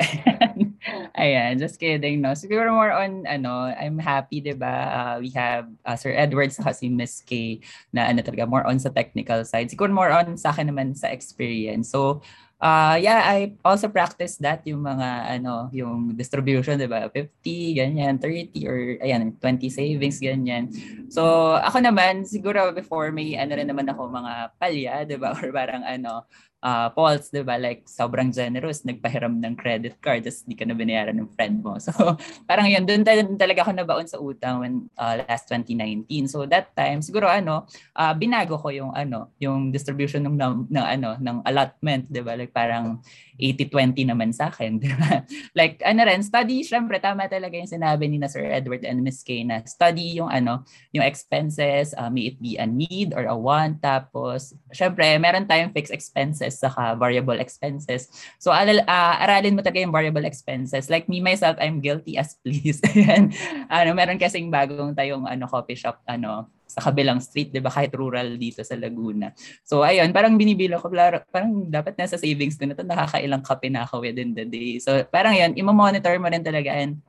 [SPEAKER 8] Ayan, just kidding, no? Siguro more on, ano, I'm happy, di ba? Uh, we have uh, Sir Edward sa si Miss K na ano talaga, more on sa technical side. Siguro more on sa akin naman sa experience. So, uh, yeah, I also practice that yung mga ano, yung distribution, 'di ba? 50, ganyan, 30 or ayan, 20 savings ganyan. So, ako naman siguro before may ano rin naman ako mga palya, 'di ba? Or parang ano, uh, Pauls, di ba? Like, sobrang generous, nagpahiram ng credit card, tapos di ka na binayaran ng friend mo. So, parang yun, doon talaga ako nabaon sa utang when uh, last 2019. So, that time, siguro ano, uh, binago ko yung ano, yung distribution ng, ng, ng ano, ng allotment, di ba? Like, parang 80-20 naman sa akin, di ba? like, ano rin, study, syempre, tama talaga yung sinabi ni na Sir Edward and Miss Kay na study yung ano, yung expenses, uh, may it be a need or a want, tapos, syempre, meron tayong fixed expenses saka variable expenses. So, alal, uh, aralin mo talaga yung variable expenses. Like me, myself, I'm guilty as please. ano, meron kasing bagong tayong ano, coffee shop, ano, sa kabilang street, 'di ba? Kahit rural dito sa Laguna. So ayun, parang binibila ko parang dapat nasa savings ko na to nakakailang kape na ako within the day. So parang 'yun, i-monitor mo rin talaga and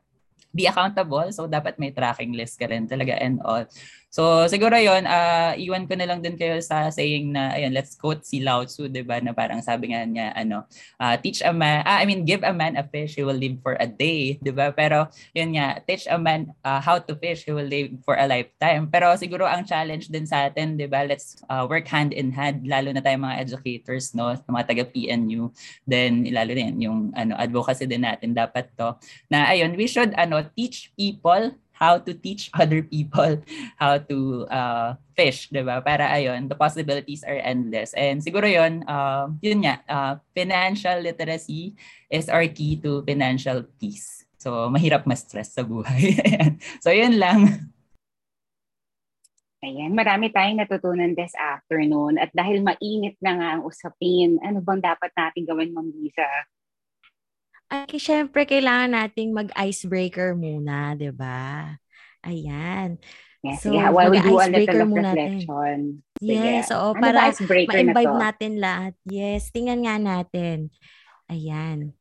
[SPEAKER 8] be accountable. So dapat may tracking list ka rin talaga and all. So siguro yon uh, ah, iwan ko na lang din kayo sa saying na, ayun, let's quote si Lao Tzu, di ba, na parang sabi nga niya, ano, uh, teach a man, ah, I mean, give a man a fish, he will live for a day, di ba? Pero yun nga, teach a man uh, how to fish, he will live for a lifetime. Pero siguro ang challenge din sa atin, di ba, let's uh, work hand in hand, lalo na tayo mga educators, no, mga taga-PNU, then lalo din yung ano, advocacy din natin dapat to, na ayun, we should ano, teach people how to teach other people how to uh, fish, di ba? Para ayun, the possibilities are endless. And siguro yun, uh, yun nga, uh, financial literacy is our key to financial peace. So, mahirap ma-stress sa buhay. so, yun lang.
[SPEAKER 4] Ayan, marami tayong natutunan this afternoon. At dahil mainit na nga ang usapin, ano bang dapat natin gawin, Ma'am Lisa?
[SPEAKER 5] Ay, syempre, kailangan nating mag-icebreaker muna, di ba? Ayan.
[SPEAKER 4] Yes, so, yeah, while we do a little of reflection.
[SPEAKER 5] Sige. Yes, oo, ano para ma-imbibe na natin lahat. Yes, tingnan nga natin. Ayan.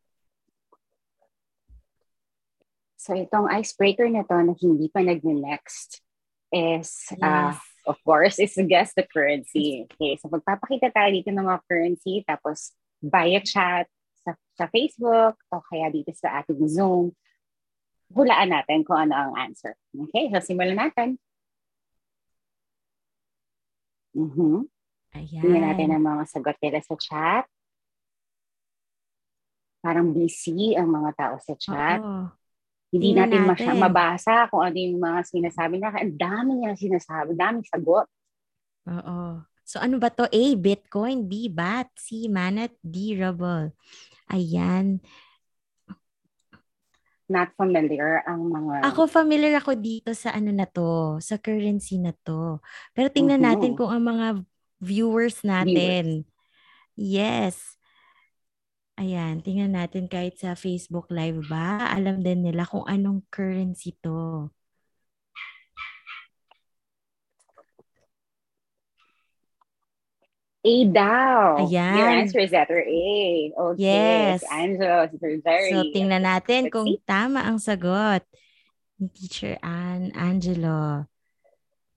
[SPEAKER 4] So, itong icebreaker na to na hindi pa nag-next is, uh, yes. uh, of course, is guess the currency. Okay, so magpapakita tayo dito ng mga currency, tapos via chat, sa, sa Facebook o kaya dito sa ating Zoom, hulaan natin kung ano ang answer. Okay, so simulan natin. Mm-hmm. Ayan. Tingnan natin ang mga sagot nila sa chat. Parang busy ang mga tao sa chat. Oo. Hindi Tingnan natin, natin. Masya, mabasa kung ano yung mga sinasabi na. Ang dami niya sinasabi, daming sagot.
[SPEAKER 5] Oo. So ano ba to? A, Bitcoin. B, BAT. C, Manat. D, Rubble. Ayan.
[SPEAKER 4] Not familiar ang mga...
[SPEAKER 5] Ako familiar ako dito sa ano na to, sa currency na to. Pero tingnan mm-hmm. natin kung ang mga viewers natin, viewers. Yes. Ayan, tingnan natin kahit sa Facebook Live ba, alam din nila kung anong currency to.
[SPEAKER 4] A daw.
[SPEAKER 5] Ayan.
[SPEAKER 4] Your answer is letter A. Okay.
[SPEAKER 5] Yes.
[SPEAKER 4] Angelo, Sir Jerry.
[SPEAKER 5] So, tingnan natin
[SPEAKER 4] Let's
[SPEAKER 5] kung
[SPEAKER 4] see.
[SPEAKER 5] tama ang sagot ni Teacher Ann Angelo.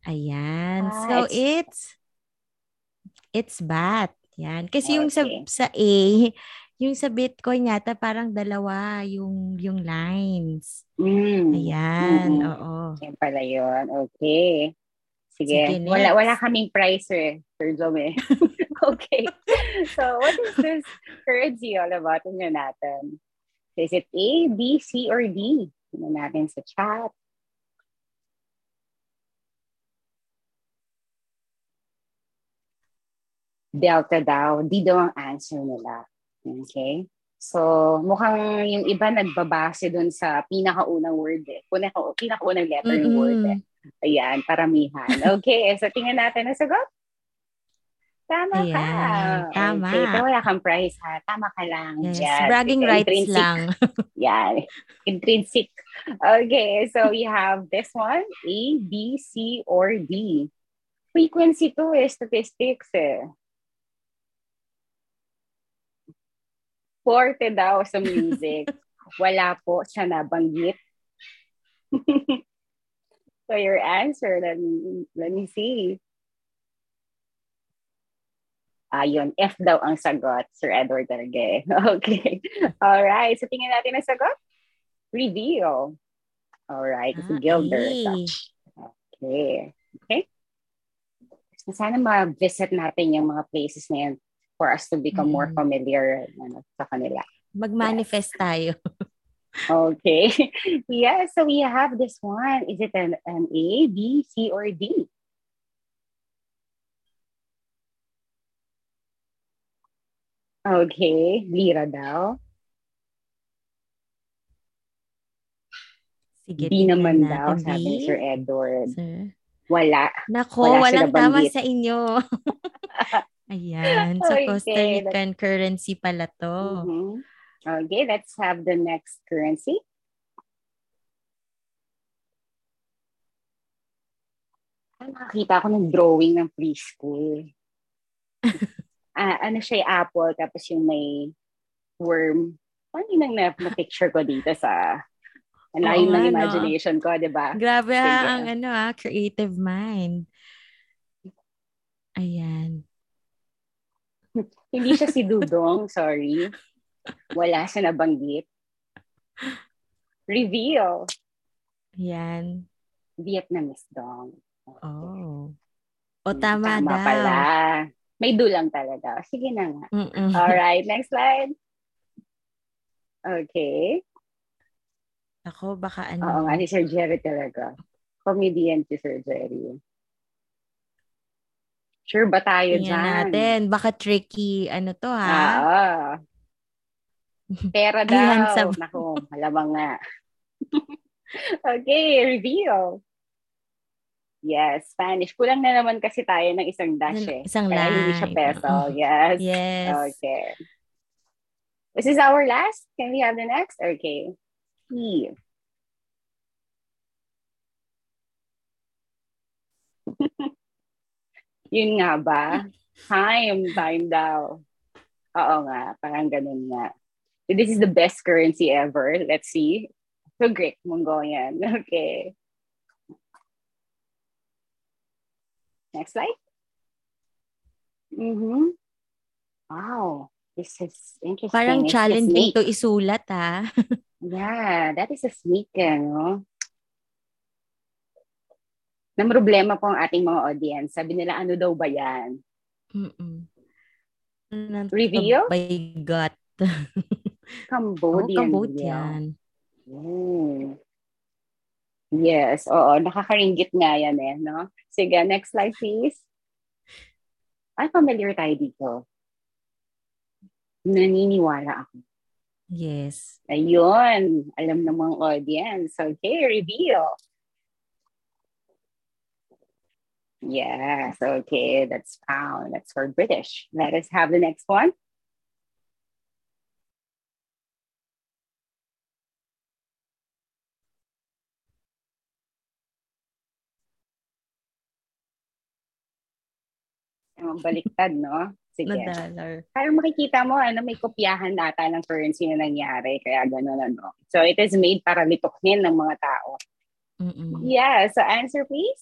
[SPEAKER 5] Ayan.
[SPEAKER 4] Ah,
[SPEAKER 5] so, it's it's bat. Yan. Kasi yung sa
[SPEAKER 4] Okay.
[SPEAKER 5] sa A, yung sa Bitcoin yata parang dalawa yung yung lines.
[SPEAKER 4] Mm.
[SPEAKER 5] Ayan.
[SPEAKER 4] Mm-mm.
[SPEAKER 5] Oo.
[SPEAKER 4] Yan pala yun. Okay. Sige.
[SPEAKER 5] Sige,
[SPEAKER 4] wala,
[SPEAKER 5] next.
[SPEAKER 4] wala kaming price eh, Sir Jome. okay. So, what is this currency all about? Tingnan natin. Is it A, B, C, or D? Tingnan natin sa chat. Delta daw. D daw ang answer nila. Okay? So, mukhang yung iba nagbabase dun sa pinakaunang word eh. Pinaka, pinakaunang letter ng word eh. Ayan, paramihan. Okay, so tingnan natin ang sagot. Tama ka.
[SPEAKER 5] Ayan, tama.
[SPEAKER 4] Okay, pero wala kang prize ha. Tama ka lang.
[SPEAKER 5] Yes.
[SPEAKER 4] Yes.
[SPEAKER 5] Bragging rights
[SPEAKER 4] Intrinsic.
[SPEAKER 5] lang.
[SPEAKER 4] Yan. Intrinsic. Okay, so we have this one. A, B, C, or D. Frequency to eh, statistics eh. Forte daw sa music. Wala po siya nabanggit. So your answer, let me, let me see. Ayun, F daw ang sagot, Sir Edward Targe. Okay. Alright, so tingnan natin ang sagot. Reveal. Alright, si
[SPEAKER 5] Ah,
[SPEAKER 4] Gilder.
[SPEAKER 5] A.
[SPEAKER 4] Okay. Okay. Sana ma-visit natin yung mga places na yan for us to become more
[SPEAKER 5] Mm.
[SPEAKER 4] familiar ano, sa kanila.
[SPEAKER 5] Mag-manifest tayo.
[SPEAKER 4] Okay. yeah, so we have this one. Is it an, an A, B, C, or D? Okay, lira daw.
[SPEAKER 5] Sige,
[SPEAKER 4] D
[SPEAKER 5] tingnan
[SPEAKER 4] naman daw,
[SPEAKER 5] natin,
[SPEAKER 4] sabi ni
[SPEAKER 5] B.
[SPEAKER 4] Sir Edward.
[SPEAKER 5] Sir.
[SPEAKER 4] Wala.
[SPEAKER 5] Nako,
[SPEAKER 4] Wala
[SPEAKER 5] walang tama sa inyo. Ayan. So,
[SPEAKER 4] Okay,
[SPEAKER 5] Costa Rican currency pala to.
[SPEAKER 4] Mhm. Okay, let's have the next currency. Ah, nakakita ko ng drawing ng preschool. ah, ano siya, yung apple, tapos yung may worm. Parang yun ang na- na-picture ko dito sa ang layo ng imagination ko, di ba?
[SPEAKER 5] Grabe ha, ang ano ah, creative mind. Ayan.
[SPEAKER 4] Hindi siya si Dudong, sorry. Wala siya nabanggit. Reveal.
[SPEAKER 5] Ayan.
[SPEAKER 4] Vietnamese dong.
[SPEAKER 5] Oh. O
[SPEAKER 4] Hmm,
[SPEAKER 5] tama, daw.
[SPEAKER 4] pala. May dulang talaga. Sige na nga.
[SPEAKER 5] Mm-mm.
[SPEAKER 4] Alright, next slide. Okay.
[SPEAKER 5] Ako, baka ano.
[SPEAKER 4] Oo nga, si Sir Jerry talaga. Comedian si Sir Jerry. Sure ba tayo
[SPEAKER 5] Tingnan
[SPEAKER 4] dyan?
[SPEAKER 5] natin. Baka tricky. Ano to ha?
[SPEAKER 4] Ah. Pera daw.
[SPEAKER 5] Sab-
[SPEAKER 4] Naku, malamang nga. okay, reveal. Yes, Spanish. Kulang na naman kasi tayo ng isang dash eh.
[SPEAKER 5] Isang
[SPEAKER 4] Kaya hindi siya
[SPEAKER 5] line.
[SPEAKER 4] peso. Yes.
[SPEAKER 5] Yes.
[SPEAKER 4] Okay. This is our last. Can we have the next? Okay. E. Yun nga ba? Time, time daw. Oo nga, parang ganun nga. This is the best currency ever. Let's see. So great, Mongolian. Okay. Next slide. Mm-hmm. Wow. This is interesting.
[SPEAKER 5] Parang
[SPEAKER 4] It's
[SPEAKER 5] challenging to isulat ha.
[SPEAKER 4] Yeah, that is a snake, eh, no? Na problema po ang ating mga audience. Sabi nila, ano daw ba yan?
[SPEAKER 5] Mm-mm. Ano
[SPEAKER 4] Reveal?
[SPEAKER 5] By gut. Oh,
[SPEAKER 4] Cambodian.
[SPEAKER 5] Cambodian.
[SPEAKER 4] Mm. Yes, oo. Nakakaringgit nga yan eh, no? Sige, next slide please. Ay, familiar tayo dito. Naniniwala ako.
[SPEAKER 5] Yes.
[SPEAKER 4] Ayun, alam ng mga audience. Okay, reveal. Yes, okay, that's pound. That's for British. Let us have the next one. Um, baliktad, no? Sige.
[SPEAKER 5] Na dollar.
[SPEAKER 4] Parang makikita mo, ano, may kopyahan data ng currency na nangyari. Kaya gano'n, ano. So, it is made para litukin ng mga tao.
[SPEAKER 5] Mm-mm.
[SPEAKER 4] Yeah, so answer please.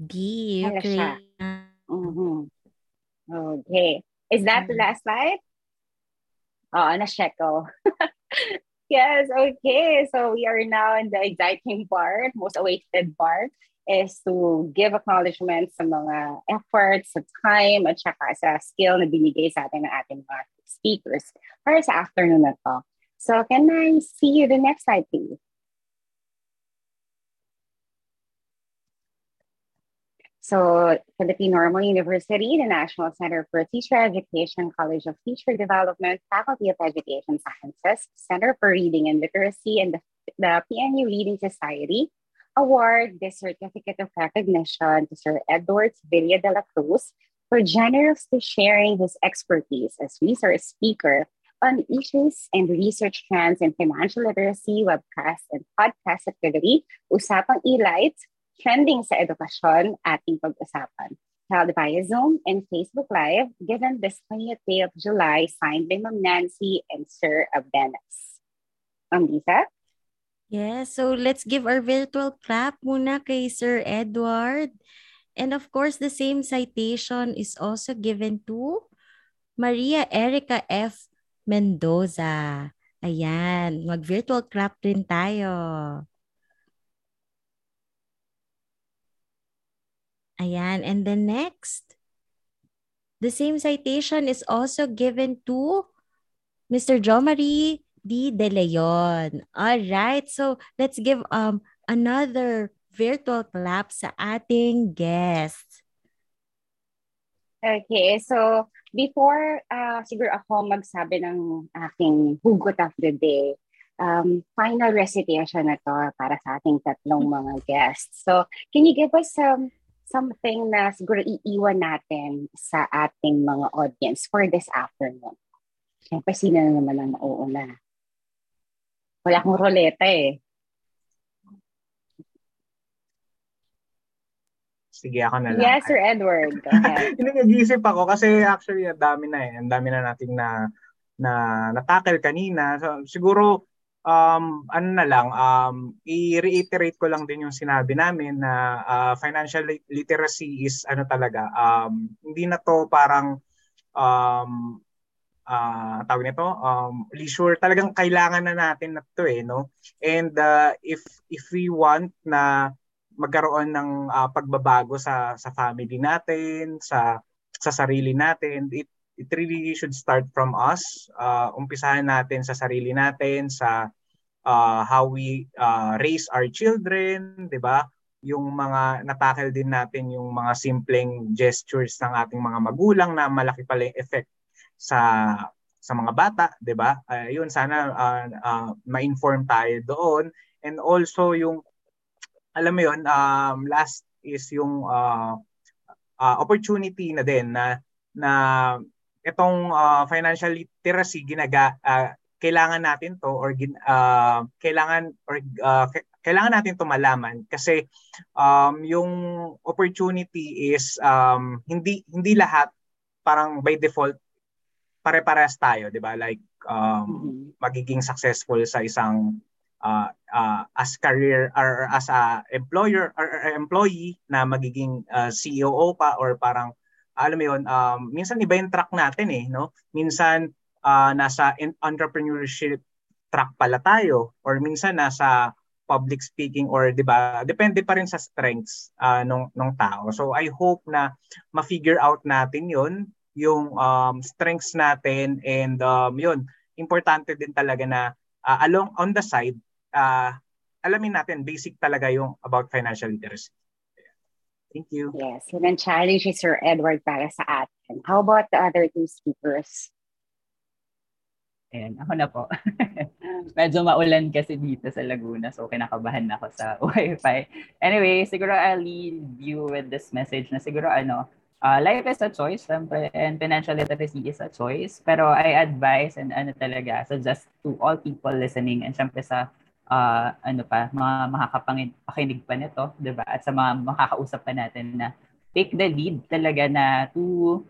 [SPEAKER 5] D. Ukraine.
[SPEAKER 4] Mhm. Okay. Is that the
[SPEAKER 5] Mhm.
[SPEAKER 4] last slide? Oh, na shekel. yes, okay. So we are now in the exciting part, most awaited part is to give acknowledgement sa mga efforts, sa time, at saka sa skill na binigay sa atin ng ating mga speakers para sa afternoon na to. So can I see you the next slide, please? So, Philippine Normal University, the National Center for Teacher Education, College of Teacher Development, Faculty of Education Sciences, Center for Reading and Literacy, and the, the PNU Reading Society award this certificate of recognition to Sir Edward Villa de la Cruz for generously sharing his expertise as resource speaker on issues and research trends in financial literacy, webcast, and podcast activity, Usapang E-Lights, trending sa edukasyon, ating pag-usapan. Held via Zoom and Facebook Live, given this 20th day of July, signed by Ma'am Nancy and Sir Abenes. Ma'am Lisa?
[SPEAKER 5] Yes, so let's give our virtual clap muna kay Sir Edward. And of course, the same citation is also given to Maria Erica F. Mendoza. Ayan, mag-virtual clap din tayo. Ayan, and then next, the same citation is also given to Mr. Jo Marie D. De Leon. All right, so let's give um another virtual clap sa ating guest.
[SPEAKER 4] Okay, so before uh, siguro ako magsabi ng aking hugot of the day, um, final recitation na to para sa ating tatlong mga guests. So, can you give us some something na siguro iiwan natin sa ating mga audience for this afternoon? Siyempre, sino na naman ang mauuna? Wala akong roleta eh.
[SPEAKER 6] Sige, ako na lang.
[SPEAKER 4] Yes, Sir Edward. Go ahead.
[SPEAKER 6] Hindi nag-iisip ako kasi actually ang dami na eh. Ang dami na nating na na natakil kanina. So, siguro um ano na lang um i-reiterate ko lang din yung sinabi namin na uh, financial literacy is ano talaga um hindi na to parang um uh, tawag nito um leisure talagang kailangan na natin na to eh no? And uh, if if we want na magkaroon ng uh, pagbabago sa sa family natin sa sa sarili natin it it really should start from us. Uh, umpisahan natin sa sarili natin sa uh, how we uh, raise our children 'di ba? Yung mga natakil din natin yung mga simpleng gestures ng ating mga magulang na malaki pala yung effect sa sa mga bata, 'di ba? Uh, sana uh, uh, ma-inform tayo doon and also yung alam mo yun, um, last is yung uh, uh, opportunity na din na na itong uh, financial literacy ginaga uh, kailangan natin to or uh, kailangan or uh, kailangan natin to malaman kasi um, yung opportunity is um, hindi hindi lahat parang by default pare-parehas tayo, 'di ba? Like um, mm-hmm. magiging successful sa isang uh, uh, as career or as a employer or, or employee na magiging uh, CEO pa or parang alam mo yun, um, minsan iba yung track natin eh, no? Minsan uh, nasa entrepreneurship track pala tayo or minsan nasa public speaking or 'di ba depende pa rin sa strengths uh, nung nung tao so i hope na ma-figure out natin 'yon yung um, strengths natin and um, 'yun importante din talaga na uh, along on the side uh, alamin natin basic talaga yung about financial literacy Thank you.
[SPEAKER 4] Yes, yun ang challenge ni Sir Edward para sa atin. How about the other two speakers?
[SPEAKER 8] Ayan, ako na po. Medyo maulan kasi dito sa Laguna, so kinakabahan na ako sa wifi. Anyway, siguro I'll leave you with this message na siguro ano, uh, life is a choice, syempre, and financial literacy is a choice. Pero I advise and ano talaga, suggest to all people listening and syempre sa uh, ano pa, mga makakapakinig pa nito, di ba? At sa mga makakausap pa natin na take the lead talaga na to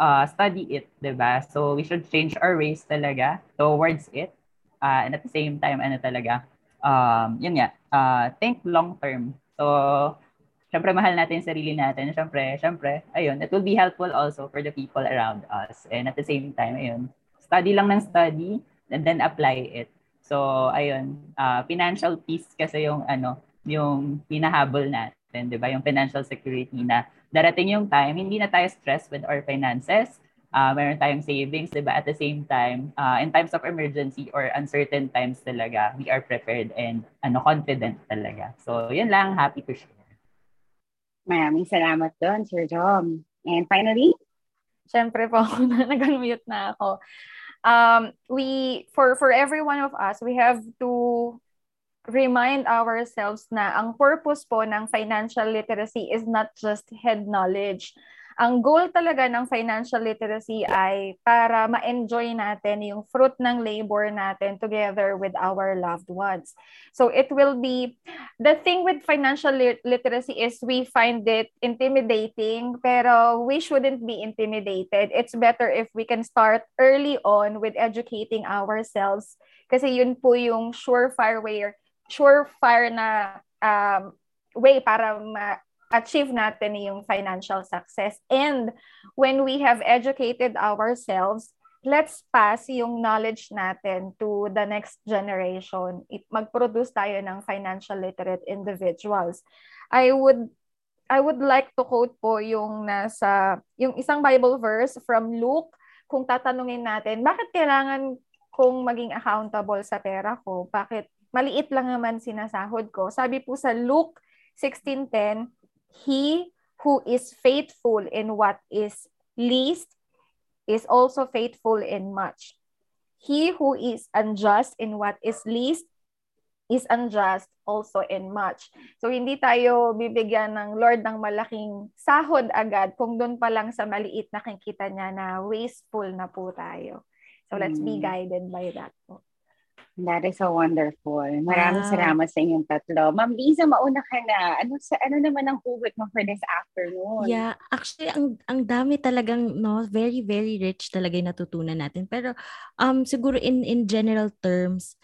[SPEAKER 8] uh, study it, di ba? So we should change our ways talaga towards it. Uh, and at the same time, ano talaga, um, yun nga, uh, think long term. So, syempre mahal natin sarili natin. Syempre, syempre, ayun, it will be helpful also for the people around us. And at the same time, ayun, study lang ng study and then apply it. So, ayun, uh, financial peace kasi yung ano, yung pinahabol natin, 'di ba? Yung financial security na darating yung time, hindi na tayo stressed with our finances. Uh, meron tayong savings, di ba? At the same time, uh, in times of emergency or uncertain times talaga, we are prepared and ano confident talaga. So, yun lang. Happy to share.
[SPEAKER 4] Maraming salamat doon, Sir Jom. And finally?
[SPEAKER 7] Siyempre po, nag-unmute na ako. Um, we, for, for every one of us, we have to remind ourselves na ang purpose po ng financial literacy is not just head knowledge. Ang goal talaga ng financial literacy ay para ma-enjoy natin yung fruit ng labor natin together with our loved ones. So it will be, the thing with financial lit- literacy is we find it intimidating, pero we shouldn't be intimidated. It's better if we can start early on with educating ourselves kasi yun po yung surefire way surefire na um, way para ma-achieve natin yung financial success. And when we have educated ourselves, let's pass yung knowledge natin to the next generation. Mag-produce tayo ng financial literate individuals. I would I would like to quote po yung nasa yung isang Bible verse from Luke kung tatanungin natin, bakit kailangan kong maging accountable sa pera ko? Bakit maliit lang naman sinasahod ko. Sabi po sa Luke 16.10, He who is faithful in what is least is also faithful in much. He who is unjust in what is least is unjust also in much. So hindi tayo bibigyan ng Lord ng malaking sahod agad kung doon pa lang sa maliit na nakikita niya na wasteful na po tayo. So let's be hmm. guided by that po.
[SPEAKER 4] That is so wonderful. Maraming wow. salamat sa inyong tatlo. Ma'am Lisa, mauna ka na. Ano sa ano naman ang hugot mo for this afternoon?
[SPEAKER 5] Yeah, actually ang ang dami talagang no, very very rich talaga 'yung natutunan natin. Pero um siguro in in general terms,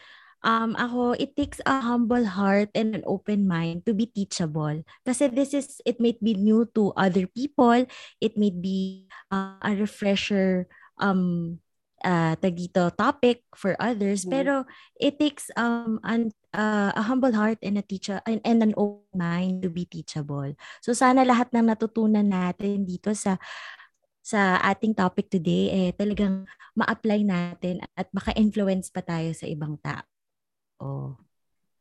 [SPEAKER 5] um ako it takes a humble heart and an open mind to be teachable. Kasi this is it may be new to other people, it may be uh, a refresher um uh, tag dito, topic for others. Mm-hmm. Pero it takes um an, uh, a humble heart and a teacher and, and an open mind to be teachable. So sana lahat ng natutunan natin dito sa sa ating topic today eh talagang ma-apply natin at maka-influence pa tayo sa ibang tao. Oh.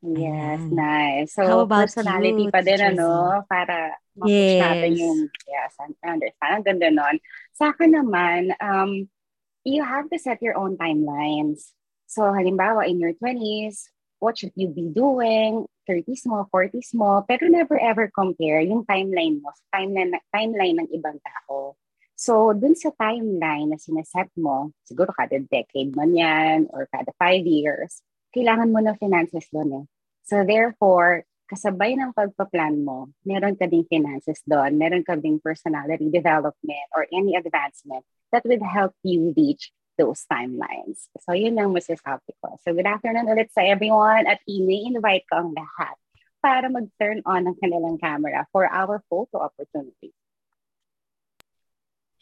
[SPEAKER 4] Yes, Ayan. nice. So, How about personality you, pa din, ano, para yes. natin yung, yes, understand. Ang ganda nun. Sa akin naman, um, you have to set your own timelines. So, halimbawa, in your 20s, what should you be doing? 30s mo, 40s mo, pero never ever compare yung timeline mo sa timeline, timeline ng ibang tao. So, dun sa timeline na sineset mo, siguro kada decade man yan or kada five years, kailangan mo ng finances doon eh. So, therefore, kasabay ng pagpa-plan mo, meron ka ding finances doon, meron ka ding personality development or any advancement that will help you reach those timelines. So yun lang masasabi ko. So good afternoon ulit sa everyone at ini-invite ko ang lahat para mag-turn on ang kanilang camera for our photo opportunity.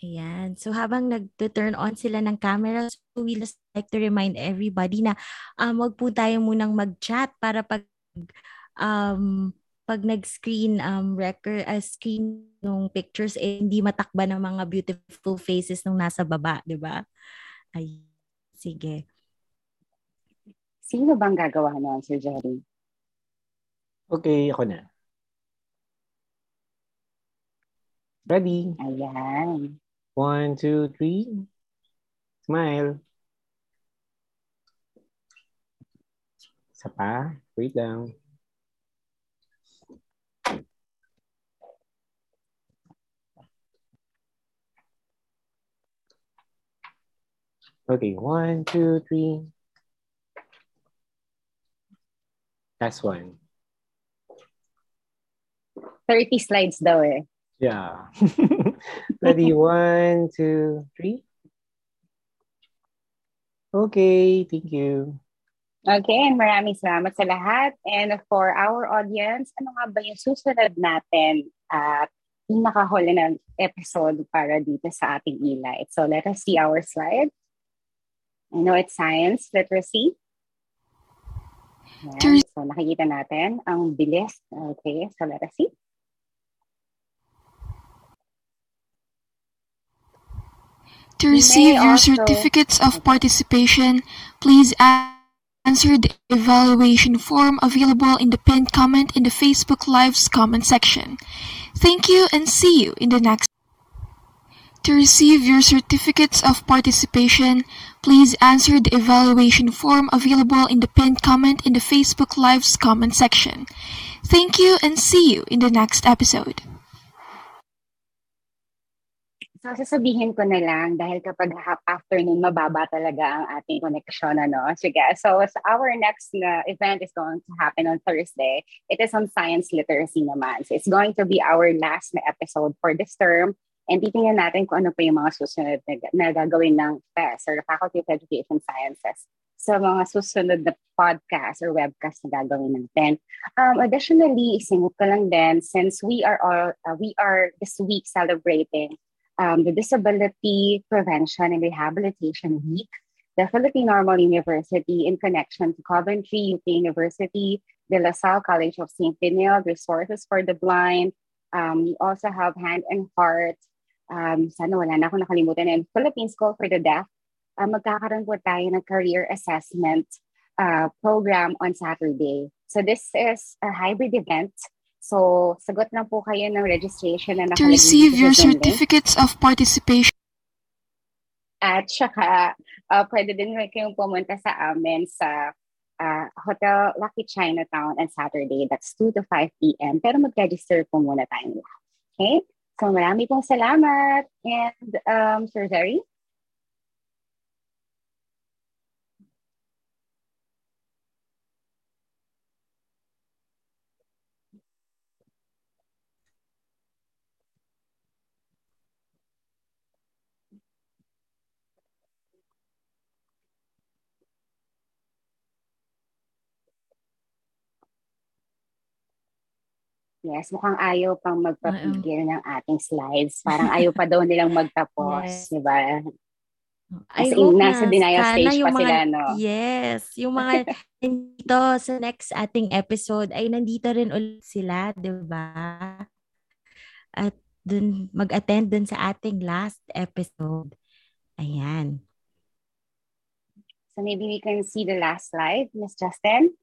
[SPEAKER 5] Ayan. So habang nag-turn on sila ng camera, so we just like to remind everybody na um, wag po tayo munang mag-chat para pag um, pag nag-screen um record uh, screen ng pictures eh, hindi matakba ng mga beautiful faces nung nasa baba, 'di ba? Ay, sige.
[SPEAKER 4] Sino bang gagawa noon, Sir Jerry?
[SPEAKER 9] Okay, ako na. Ready?
[SPEAKER 4] Ayan.
[SPEAKER 9] One, two, three. Smile. Isa pa. Wait lang. Okay, one, two, three. Last one.
[SPEAKER 4] 30 slides daw eh.
[SPEAKER 9] Yeah. Ready? One, two, three. Okay, thank you.
[SPEAKER 4] Okay, and maraming salamat sa lahat. And for our audience, ano nga ba yung susunod natin at pinakahuli ng episode para dito sa ating e-light? So let us see our slide. I know it's science literacy. Ayan. So nakikita natin ang bilis. Okay, us see.
[SPEAKER 1] To receive your
[SPEAKER 4] also-
[SPEAKER 1] certificates of participation, please answer the evaluation form available in the pinned comment in the Facebook Live's comment section. Thank you and see you in the next. To receive your certificates of participation, please answer the evaluation form available in the pinned comment in the Facebook Live's comment section. Thank you and see you in the next episode.
[SPEAKER 4] So, sasabihin ko na lang dahil kapag half afternoon, mababa talaga ang ating connection. Ano? Sige, so, so our next na event is going to happen on Thursday. It is on science literacy naman. So, it's going to be our last episode for this term. And titingnan natin kung ano pa yung mga susunod na, na gagawin ng FES or Faculty of Education Sciences sa mga susunod na podcast or webcast na gagawin natin. Um, additionally, isingit ko lang din, since we are all, uh, we are this week celebrating um, the Disability Prevention and Rehabilitation Week, the Philippine Normal University in connection to Coventry UP University, the La Salle College of St. Benilde, Resources for the Blind. Um, we also have Hand and Heart. Um, sana wala na ako nakalimutan. And Philippine School for the Deaf. Uh, magkakaroon po tayo ng career assessment uh, program on Saturday. So this is a hybrid event. So, sagot lang po kayo ng registration na
[SPEAKER 1] To
[SPEAKER 4] nakalagay
[SPEAKER 1] receive
[SPEAKER 4] dito
[SPEAKER 1] your
[SPEAKER 4] link.
[SPEAKER 1] certificates of participation,
[SPEAKER 4] At saka, uh, pwede din kayong pumunta sa amin sa uh, Hotel Lucky Chinatown on Saturday. That's 2 to 5 p.m. Pero mag-register po muna tayong lahat. Okay? So, marami pong salamat. And, um, Sir Zeri? Yes, mukhang ayaw pang magpapigil ng ating slides. Parang ayaw pa daw nilang magtapos,
[SPEAKER 5] Yes.
[SPEAKER 4] di ba?
[SPEAKER 5] I
[SPEAKER 4] As in,
[SPEAKER 5] hope
[SPEAKER 4] nasa
[SPEAKER 5] na
[SPEAKER 4] denial stage pa sila,
[SPEAKER 5] mga,
[SPEAKER 4] no?
[SPEAKER 5] Yes, yung mga nandito sa next ating episode ay nandito rin ulit sila, di ba? At dun, mag-attend dun sa ating last episode. Ayan.
[SPEAKER 4] So maybe we can see the last slide, Miss Justin.